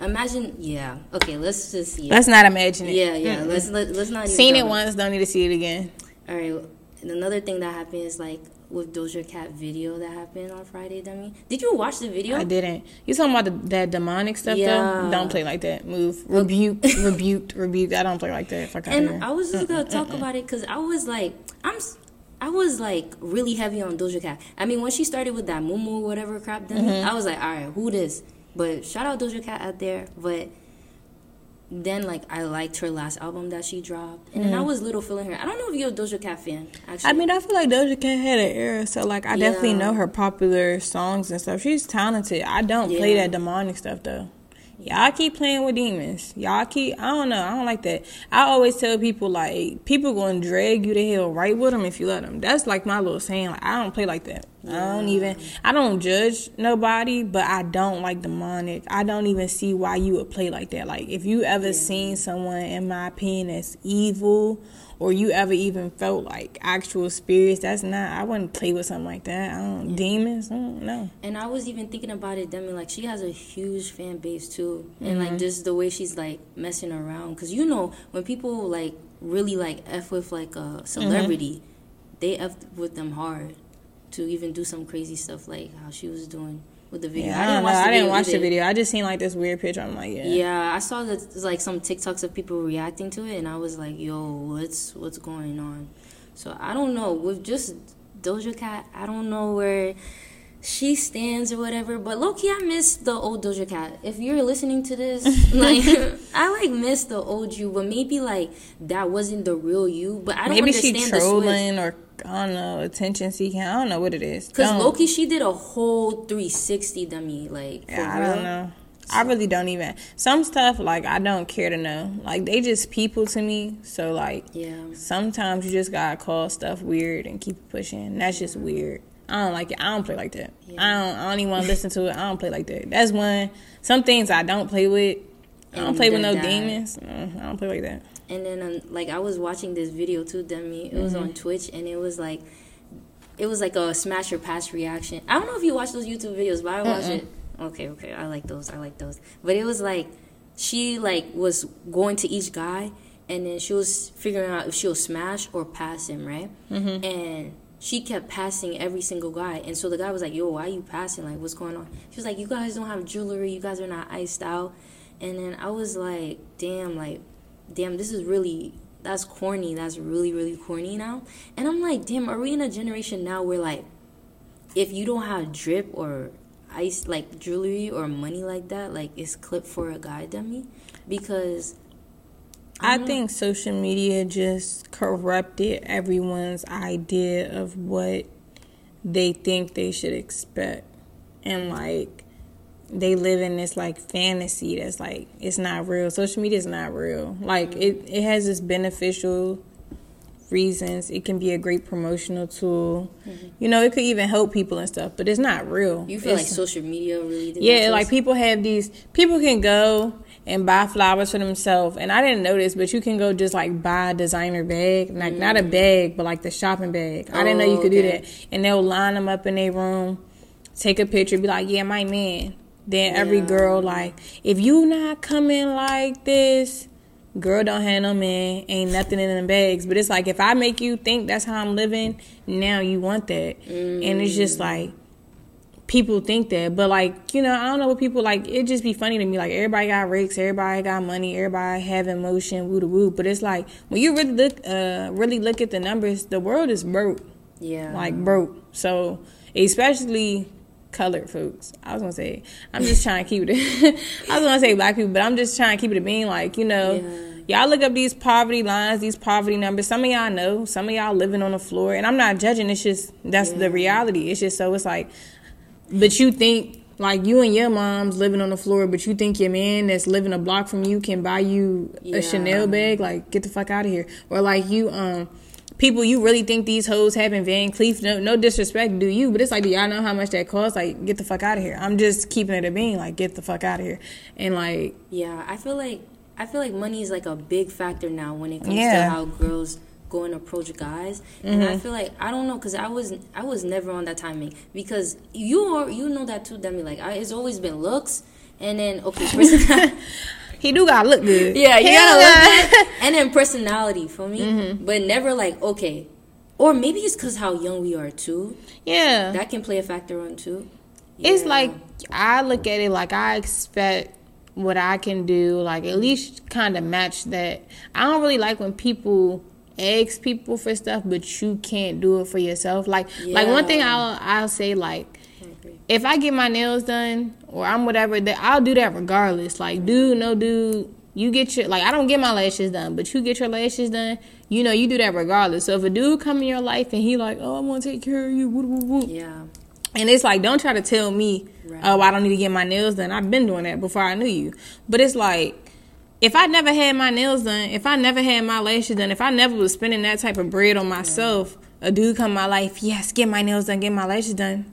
imagine. Yeah. Okay. Let's just yeah.
Mm-hmm. Let's not imagine it.
yeah, yeah. Let's let, let's not even
Seen it once. Don't need to see it again.
All right. And another thing that happened is like with Doja Cat video that happened on Friday. Demi, did you watch the video?
I didn't. You talking about the, that demonic stuff
Yeah.
though? Don't play like that. Move. Rebuked. rebuked. [laughs] Rebuked. I don't play like that. Fuck out
And. I was just gonna talk about it because I was like, I'm, I was like really heavy on Doja Cat. I mean, when she started with that Mumu whatever crap, then
Mm-hmm.
I was like, all right, who this? But shout out Doja Cat out there. But then like I liked her last album that she dropped, and then I mm. was little feeling her. I don't know if you're a Doja Cat fan. Actually.
I mean, I feel like Doja Cat had an era, so like I definitely know her popular songs and stuff. She's talented. I don't play that demonic stuff though. Y'all keep playing with demons. Y'all keep. I don't know. I don't like that. I always tell people like people gonna drag you to hell right with them if you let them. That's like my little saying. Like I don't play like that. I don't even. I don't judge nobody, but I don't like demonic. I don't even see why you would play like that. Like if you ever seen someone, in my opinion, that's evil, or you ever even felt like actual spirits, that's not. I wouldn't play with something like that. I don't demons. I don't know.
And I was even thinking about it, Demi. Like she has a huge fan base too, and
Mm-hmm.
like just the way she's like messing around. Cause you know when people like really like f with like a celebrity,
Mm-hmm.
they f with them hard to even do some crazy stuff like how she was doing with the video.
Yeah, I, don't know. I didn't watch the video. I just seen like this weird picture. I'm like, yeah.
Yeah, I saw that like some TikToks of people reacting to it, and I was like, "Yo, what's what's going on?" So I don't know. With just Doja Cat, I don't know where she stands or whatever. But low key, I miss the old Doja Cat. If you're listening to this, [laughs] like [laughs] I like miss the old you, but maybe like that wasn't the real you. But I don't
Maybe she
understand the
trolling or I don't know attention seeking. I don't know what it is.
Cause Loki, she did a whole 360 dummy, like for
Yeah, I
real.
don't know. I really don't even. Some stuff like I don't care to know. Like they just people to me. So like
Yeah.
sometimes you just gotta call stuff weird and keep pushing. That's just weird. I don't like it. I don't play like that. I don't. I don't even want to listen to it. I don't play like that. That's one. Some things I don't play with. I don't
And
play with no
that.
demons. Mm, I don't play like that.
And then, um, like, I was watching this video too, Demi. It was
Mm-hmm.
on Twitch, and it was like, it was like a smash or pass reaction. I don't know if you watch those YouTube videos, but I watch it. Okay, okay, I like those. I like those. But it was like, she like was going to each guy, and then she was figuring out if she'll smash or pass him, right? Mm-hmm. And she kept passing every single guy, and so the guy was like, "Yo, why are you passing? Like, what's going on?" She was like, "You guys don't have jewelry. You guys are not iced out." and then I was like, damn, like, damn, this is really that's corny. That's really really corny now. And I'm like, damn, are we in a generation now where like, if you don't have drip or ice like jewelry or money like that, like it's clipped for a guy dummy? Because
I think social media just corrupted everyone's idea of what they think they should expect. And like they live in this like fantasy that's like it's not real. Social media is not real. Like it, it has its beneficial reasons. It can be a great promotional tool. Mm-hmm. You know, it could even help people and stuff, but it's not real.
You feel it's, like social media really
Yeah, like people have these people can go and buy flowers for themselves. And I didn't notice, but you can go just like buy a designer bag, like mm. not a mm. bag, but like the shopping bag. Oh, I didn't know you could okay. do that. And they'll line them up in their room, take a picture, be like, "Yeah, my man." Then yeah. every girl like, if you not coming like this, girl don't have no man, ain't nothing in them bags. But it's like if I make you think that's how I'm living, now you want that, mm. and it's just like people think that. But like, you know, I don't know what people like. It just be funny to me. Like everybody got rakes, everybody got money, everybody have emotion, woo to woo. But it's like when you really look, uh, really look at the numbers, the world is broke.
Yeah,
like broke. So especially colored folks. I was gonna say, I'm just trying to keep it. [laughs] I was gonna say black people, but I'm just trying to keep it a being like, you know. Yeah y'all look up these poverty lines, these poverty numbers. Some of y'all know, some of y'all living on the floor, and I'm not judging. It's just that's yeah. the reality. It's just so it's like but you think like you and your mom's living on the floor, but you think your man that's living a block from you can buy you yeah. a Chanel bag? Like, get the fuck out of here. Or like you, um, people you really think these hoes have in Van Cleef? No, no disrespect, do you? But it's like, do y'all know how much that costs? Like, get the fuck out of here. I'm just keeping it a being. Like, get the fuck out of here. And like,
yeah, I feel like I feel like money is like a big factor now when it comes yeah. to how girls go and approach guys mm-hmm. and i mm-hmm. feel like i don't know because i was i was never on that timing because you are you know that too demi like I, it's always been looks and then okay [laughs] person- [laughs]
he do gotta look good [laughs]
yeah you gotta look good and then personality for me mm-hmm. but never like okay or maybe it's because how young we are too
yeah
that can play a factor on too
yeah. it's like i look at it like i expect what I can do, like at least kind of match that. I don't really like when people ask people for stuff, but you can't do it for yourself. Like yeah. like one thing I'll I'll say like if I get my nails done or I'm whatever, that I'll do that regardless. Like dude, no dude, you get your like I don't get my lashes done, but you get your lashes done. You know you do that regardless. So if a dude come in your life and he like, oh, I want to take care of you, woo, woo, woo.
yeah.
And it's like, don't try to tell me, right. oh, I don't need to get my nails done. I've been doing that before I knew you. But it's like, if I never had my nails done, if I never had my lashes done, if I never was spending that type of bread on myself, yeah. a dude come my life, yes, get my nails done, get my lashes done.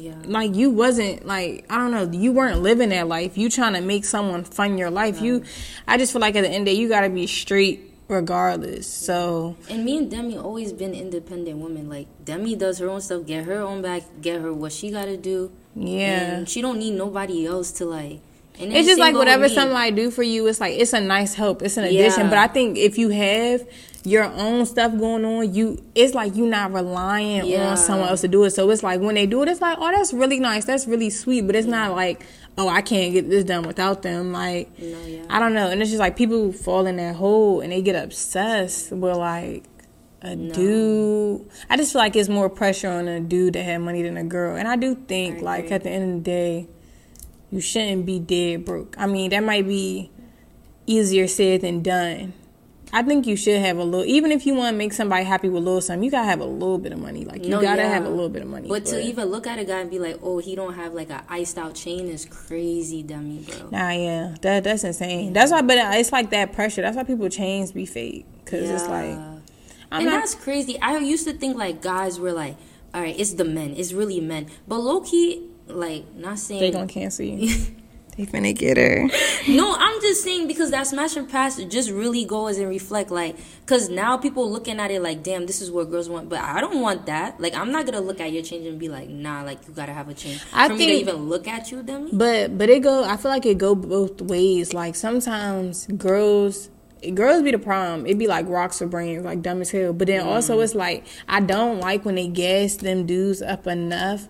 Yeah.
Like you wasn't like I don't know, you weren't living that life. You trying to make someone fund your life. You I just feel like at the end of the day you gotta be straight regardless. So
And me and Demi always been independent women. Like Demi does her own stuff, get her own back, get her what she gotta do.
Yeah.
And she don't need nobody else to like
it's just like whatever somebody do for you, it's like it's a nice help. It's an addition. Yeah. But I think if you have your own stuff going on, you it's like you're not relying yeah. on someone else to do it. So it's like when they do it, it's like, oh, that's really nice, that's really sweet. But it's yeah. not like, oh, I can't get this done without them. Like,
no,
I don't know. And it's just like people fall in that hole and they get obsessed with like a no. dude. I just feel like it's more pressure on a dude that had money than a girl. And I do think, I like, at the end of the day you shouldn't be dead broke. I mean, that might be easier said than done. I think you should have a little, even if you want to make somebody happy with a little something, you gotta have a little bit of money. Like you no, gotta yeah. have a little bit of money.
But, to even look at a guy and be like, oh, he don't have like an iced out chain is crazy, dummy, bro.
Nah, yeah, that that's insane. That's why, but it's like that pressure. That's why people chains be fake because yeah. it's like,
I'm and not, that's crazy. I used to think like guys were like, all right, it's the men, it's really men, but low key like not saying
they gonna cancel you. [laughs] they finna get her.
no, I'm just saying because that smash and pass just really goes and reflect like because now people looking at it like damn this is what girls want but I don't want that like I'm not gonna look at your change and be like nah like you gotta have a change I for think, me to even look at you then
but but it go I feel like it go both ways like sometimes girls girls be the problem. It be like rocks for brains, like dumb as hell. But then mm. also it's like I don't like when they gas them dudes up enough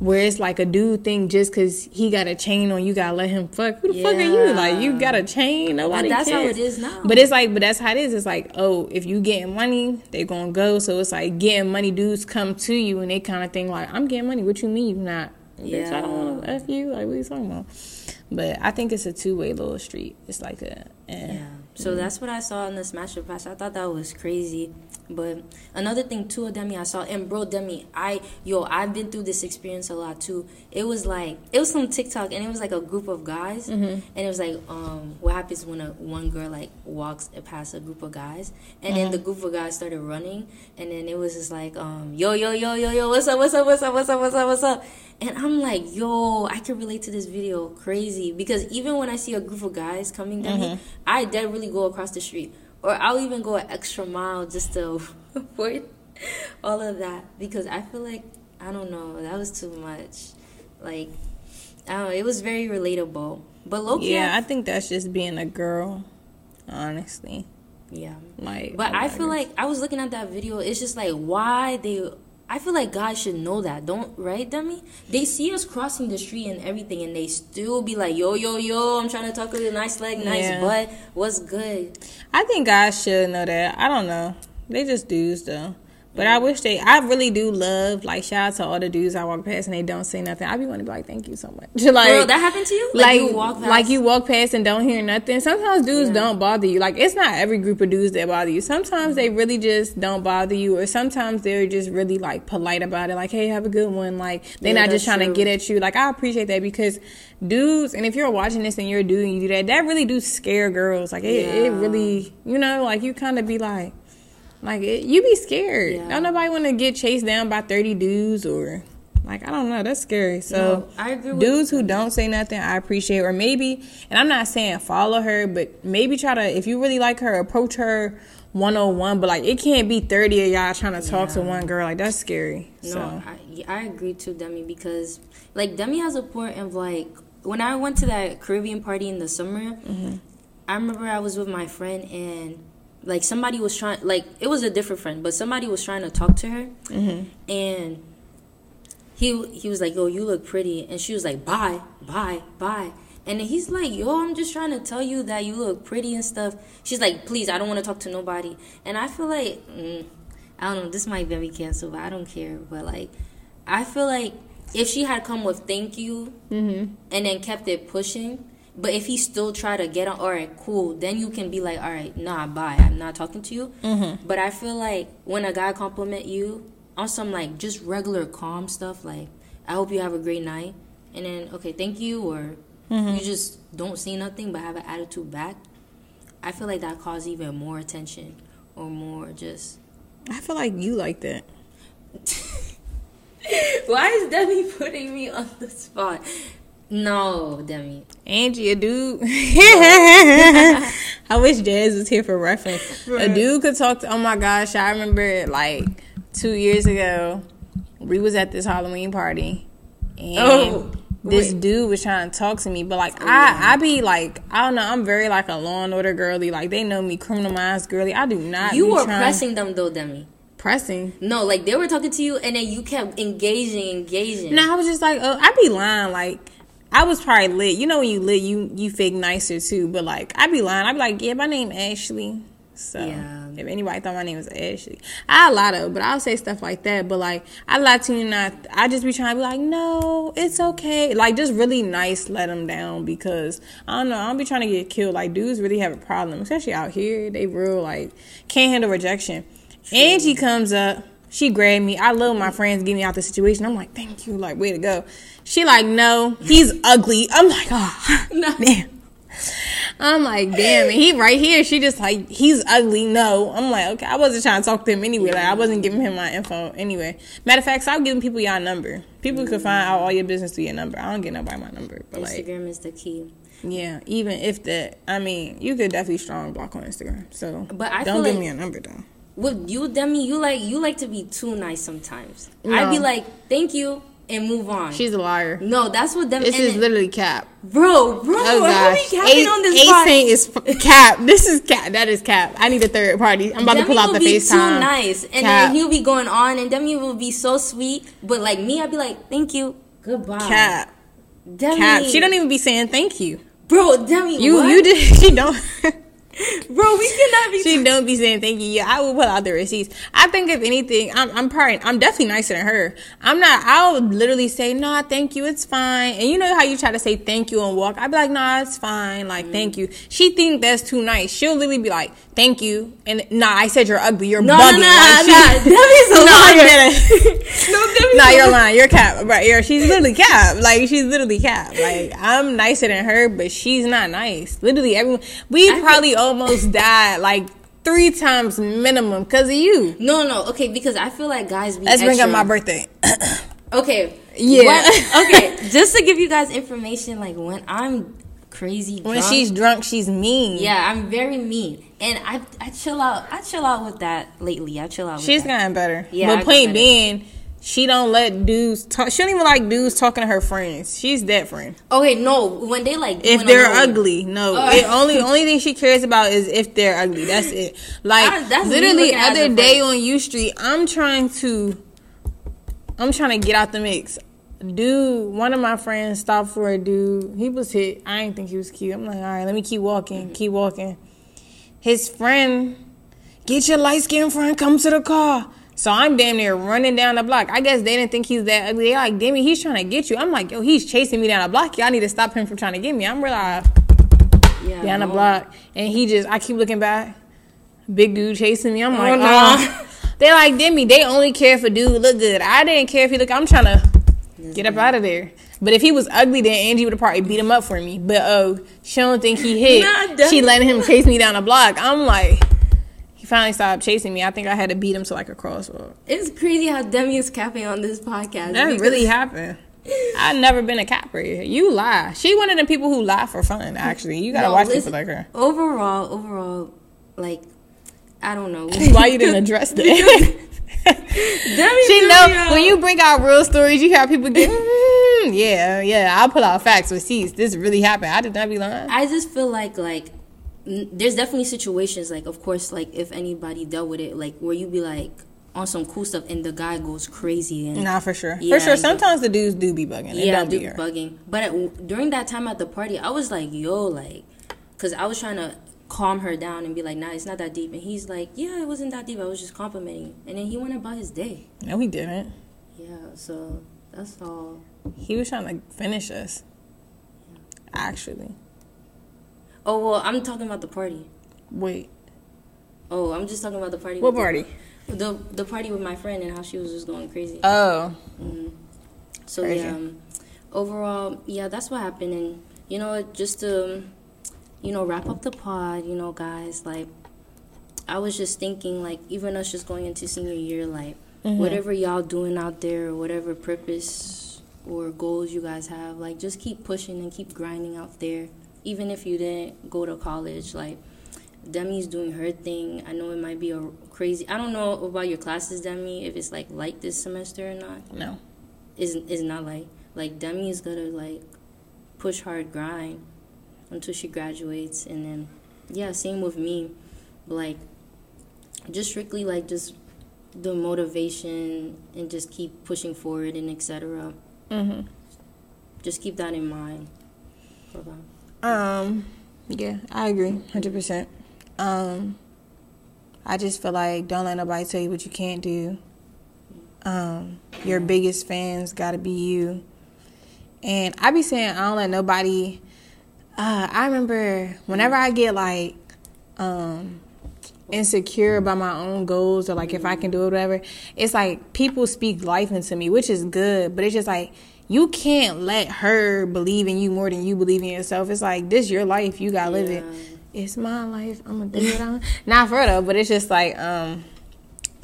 where it's like a dude thing just because he got a chain on, you gotta let him fuck. Who the fuck are you? Like you got a chain, nobody.
But that's how
cares.
it is now.
But it's like, but that's how it is. It's like, oh, if you getting money, they gonna go. So it's like getting money dudes come to you and they kind of think like, I'm getting money. What you mean you not? yeah. Bitch, I don't want to f you. Like what you talking about? But I think it's a two way little street. It's like a eh.
Yeah. So that's what I saw in the Smash Up Pass. I thought that was crazy. But another thing too, of Demi, I saw and bro, Demi, I yo, I've been through this experience a lot too. It was like it was some TikTok and it was like a group of guys, and it was like um, what happens when a one girl like walks past a group of guys, and then the group of guys started running, and then it was just like um, yo, yo, yo, yo, yo, what's up, what's up, what's up, what's up, what's up, what's up. And I'm like, yo, I can relate to this video crazy because even when I see a group of guys coming down me, mm-hmm. I dead really go across the street. Or I'll even go an extra mile just to [laughs] avoid all of that because I feel like, I don't know, that was too much. Like, I don't know, it was very relatable. But low key,
Yeah,
I-
I think that's just being a girl, honestly.
yeah.
Like,
But I feel like I was looking at that video. It's just like why they. I feel like guys should know that, don't right, dummy? They see us crossing the street and everything, and they still be like, "Yo, yo, yo! I'm trying to talk to you, nice leg, nice
Yeah.
butt. What's good?"
I think guys should know that. I don't know. They just dudes though. But I wish they. I really do love like shout out to all the dudes I walk past and they don't say nothing. I be want to be like, thank you so much. [laughs] like
Girl, that happened to you? Like,
like
you walk past-
like you walk past and don't hear nothing. Sometimes dudes
Yeah.
don't bother you. Like it's not every group of dudes that bother you. Sometimes they really just don't bother you, or sometimes they're just really like polite about it. Like hey, have a good one. Like they're
Yeah,
not just trying to get at you. Like I appreciate that because dudes, and if you're watching this and you're a dude and you do that, that really do scare girls. Like it, it really, you know, like you kind of be like. Like it, you be scared.
Yeah.
Don't nobody want to get chased down by thirty dudes or like I don't know. That's scary. So
No, I agree with-
dudes who don't say nothing, I appreciate. Or maybe, and I'm not saying follow her, but maybe try to if you really like her, approach her one on one. But like it can't be thirty of y'all trying to talk to one girl. Like that's scary.
No,
so
I, I agree too, Demi, because like Demi has a point of like when I went to that Caribbean party in the summer, mm-hmm. I remember I was with my friend and like somebody was trying like it was a different friend, but somebody was trying to talk to her, and he he was like, "Yo, you look pretty," and she was like, "Bye, bye, bye." And he's like, "Yo, I'm just trying to tell you that you look pretty and stuff." She's like, "Please, I don't want to talk to nobody." And I feel like, mm, I don't know, this might me canceled, but I don't care. But like, I feel like if she had come with "thank you" and then kept it pushing, but if he still try to get on, all right, cool, then you can be like, all right, nah, bye, I'm not talking to you. Mm-hmm. But I feel like when a guy compliment you on some like just regular calm stuff, like I hope you have a great night, and then okay, thank you, or mm-hmm. you just don't say nothing but have an attitude back. I feel like that causes even more attention or more just.
I feel like you like that. [laughs]
Why is Demi putting me on the spot? No, Demi.
Angie, a dude. [laughs] I wish Jazz was here for reference. A dude could talk to. Oh my gosh, I remember like two years ago, we was at this Halloween party, and
Oh,
this
wait.
dude was trying to talk to me. But like, I, I be like, I don't know. I'm very like a law and order girly. Like they know me, criminal minds girly. I do not.
You were
trying-
pressing them though, Demi.
pressing.
No, like they were talking to you, and then you kept engaging, engaging.
No, I was just like, oh, I be lying. Like, I was probably lit. You know, when you lit, you you fake nicer too. But like, I'd be lying. I'd be like, yeah, my name Ashley. So
Yeah.
if anybody thought my name was Ashley, I lie though. But I'll say stuff like that. But like, I lie to you not. I just be trying to be like, no, it's okay. Like, just really nice. Let them down because I don't know. I don't be trying to get killed. Like, dudes really have a problem, especially out here. They real like can't handle rejection. Angie comes up. She grabbed me. I love my friends getting me out the situation. I'm like, thank you. Like, way to go. She like, no, he's ugly. I'm like, [laughs] oh, damn. I'm like, damn, and he right here. She just like, he's ugly. No, I'm like, okay. I wasn't trying to talk to him anyway. Like, I wasn't giving him my info anyway. Matter of fact, stop giving people y'all number. People can find out all your business through your number. I don't get nobody my number, but like,
Instagram is the key.
yeah, even if that, I mean, you could definitely strong block on Instagram. So,
But I
don't give
like-
me a number though.
With you, Demi, you like you like to be too nice sometimes.
No.
I'd be like, thank you, and move on.
She's a liar.
no, that's what Demi.
This is literally cap.
bro, bro.
Oh gosh,
capping on this pod?
Saint is f- cap. [laughs] This is cap. That is cap. I need a third party. I'm about
Demi
to pull out
will
the
be
FaceTime.
too nice, and
Cap.
then he'll be going on, and Demi will be so sweet. But like me, I'd be like, "Thank you," Goodbye.
Cap.
Demi.
Cap. She don't even be saying thank you.
Bro, Demi,
You
what?
you did [laughs] she don't [laughs] [laughs]
Bro, we cannot be.
she don't be saying thank you. Yeah, I will pull out the receipts. I think if anything, I'm I'm probably I'm definitely nicer than her. I'm not. I'll literally say no, thank you, it's fine. And you know how you try to say thank you and walk. I'd be like, nah, it's fine. Like mm-hmm. thank you. She think that's too nice. She'll literally be like, thank you. And nah, I said you're ugly. You're
no,
bugging.
no, no,
Like, she-
no. [laughs] Demi's a liar. no, [laughs]
Nah,
a
you're lying. You're cap. Right. You're, she's literally cap. Like she's literally cap. Like I'm nicer than her, but she's not nice. Literally everyone. We
I
probably almost died like three times minimum because of you.
No, no, okay, because I feel like guys be
Let's bring up my birthday. [coughs]
Okay.
Yeah.
What- okay, [laughs] just to give you guys information, like when I'm crazy
when she's drunk, she's mean.
yeah, I'm very mean, and I I chill out. I chill out with that lately. I chill out. With
She's
that.
gotten better.
Yeah,
But point being, she don't let dudes talk. She don't even like dudes talking to her friends. She's that friend.
Okay, no, when they like
If they're ugly, no.
Oh.
it only [laughs] only thing she cares about is if they're ugly. That's it. [laughs] Like
I- that's
literally
looking at it as
other day on U Street, I'm trying to I'm trying to get out the mix. Dude, one of my friends stopped for a dude. He was hit. I didn't think he was cute. I'm like, all right, let me keep walking,
Mm-hmm.
keep walking. His friend, get your light skinned friend, come to the car. So I'm damn near running down the block. I guess they didn't think he's that ugly. They're like, damn it, he's trying to get you. I'm like, yo, he's chasing me down the block. Y'all need to stop him from trying to get me. I'm realize uh,
yeah,
down the block, and he just I keep looking back, big dude chasing me. I'm oh, like,
no.
oh. [laughs] They like Demi. They only care if a dude look good. I didn't care if he look. I'm trying to get up out of there. But if he was ugly, then Angie would have probably beat him up for me. But oh, she don't think he hit. [laughs] She letting him chase me down the block. I'm like, finally stopped chasing me. I think I had to beat him to like a crosswalk.
It's crazy how Demi is capping on this podcast.
That really happened. I've never been a capper. You lie. She one of the people who lie for fun. Actually, you gotta
No,
watch
listen,
people like her.
Overall, overall, like I don't know. [laughs]
Why you didn't [laughs] address [laughs] that?
Demi
she know when you bring out real stories, you have people get, mm, yeah, yeah. I'll pull out facts, receipts. This really happened. I did not be lying.
I just feel like like there's definitely situations like of course like if anybody dealt with it like where you be like on some cool stuff and the guy goes crazy and
Nah, for sure,
Yeah,
for sure. Sometimes the dudes do be bugging.
Yeah
be
bugging. But at, during that time at the party I was like yo like because I was trying to calm her down and be like nah it's not that deep. And he's like yeah it wasn't that deep. I was just complimenting. And then he went about his day.
No, he didn't.
yeah so that's all.
He was trying to finish us. Actually,
oh well I'm talking about the party
wait,
oh I'm just talking about the party
what
with the-
party?
the the party with my friend and how she was just going crazy
Oh,
So
Crazy.
yeah, um, overall, yeah, that's what happened. And you know, just to um, you know wrap up the pod, you know, guys, like I was just thinking, like even us just going into senior year, like whatever y'all doing out there, or whatever purpose or goals you guys have, like just keep pushing and keep grinding out there. Even if you didn't go to college, like Demi's doing her thing. I know it might be a crazy. I don't know about your classes, Demi. If it's like light this semester or not
no.
is is not like like Demi is gonna like push hard grind until she graduates and then yeah same with me but like just strictly like just the motivation and just keep pushing forward and etc
Mhm.
just keep that in mind Bye-bye.
Um, yeah, I agree, hundred percent. Um, I just feel like don't let nobody tell you what you can't do. Um, your biggest fans got to be you. And I be saying I don't let nobody. Uh, I remember whenever I get like, um, insecure about my own goals or like if I can do it, whatever. It's like people speak life into me, which is good, but it's just like you can't let her believe in you more than you believe in yourself. It's like this your life, you gotta live it. It's my life. I'm gonna do it on. Not for though, but it's just like um,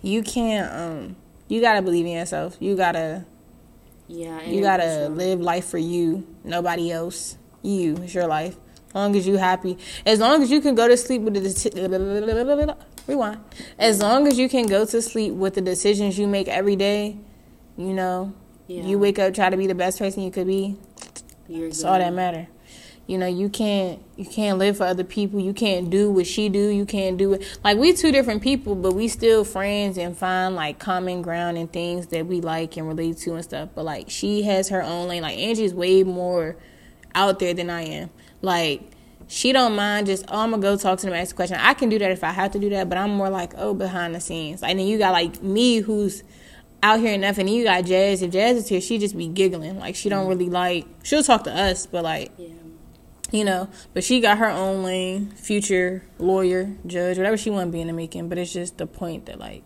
you can't um, you gotta believe in yourself. You gotta
yeah
you gotta live life for you, nobody else. You, it's your life. As long as you happy, as long as you can go to sleep with the deci- [laughs] rewind. As long as you can go to sleep with the decisions you make every day, you know,
yeah.
You wake up try to be the best person you could be.
you're
That's
good.
all that matter. you know you can't you can't live for other people. You can't do what she do. You can't do it. Like we two different people but we still friends and find like common ground and things that we like and relate to and stuff. But like she has her own lane. Like angie's way more out there than i am. Like she don't mind just oh i'm gonna go talk to them ask a question. I can do that if i have to do that but i'm more like oh behind the scenes. Like then you got like me who's out here enough and you got jazz if jazz is here she just be giggling like she don't mm-hmm. really like she'll talk to us but like
Yeah.
you know. But she got her own lane, future lawyer, judge, whatever she want to be in the making. But it's just the point that like,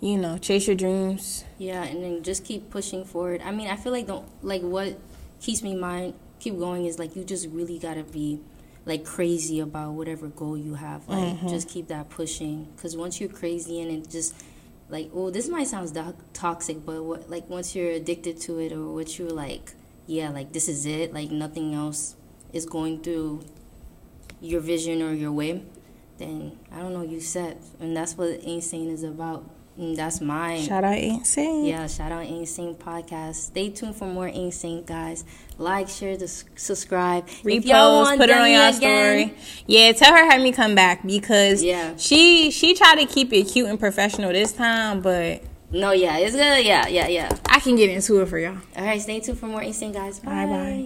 you know, chase your dreams.
Yeah, and then just keep pushing forward. I mean, I feel like don't like what keeps me mind keep going is like you just really gotta be like crazy about whatever goal you have. Like mm-hmm. just keep that pushing because once you're crazy and it just like oh this might sound do- toxic, but what like once you're addicted to it or what you're like yeah like this is it like nothing else is going through your vision or your way, then I don't know you set and that's what A.SAINT is about. And that's mine.
Shout out A.SAINT.
Yeah, shout out A.SAINT Podcast. Stay tuned for more A.SAINT guys. Like, share, subscribe.
Repost, put it on your
again-
story. Yeah, tell her have me come back because
Yeah.
she she tried to keep it cute and professional this time, but
No, yeah, it's good. Yeah, yeah, yeah.
I can get into it for y'all.
All right, stay tuned for more A.SAINT guys.
Bye, bye.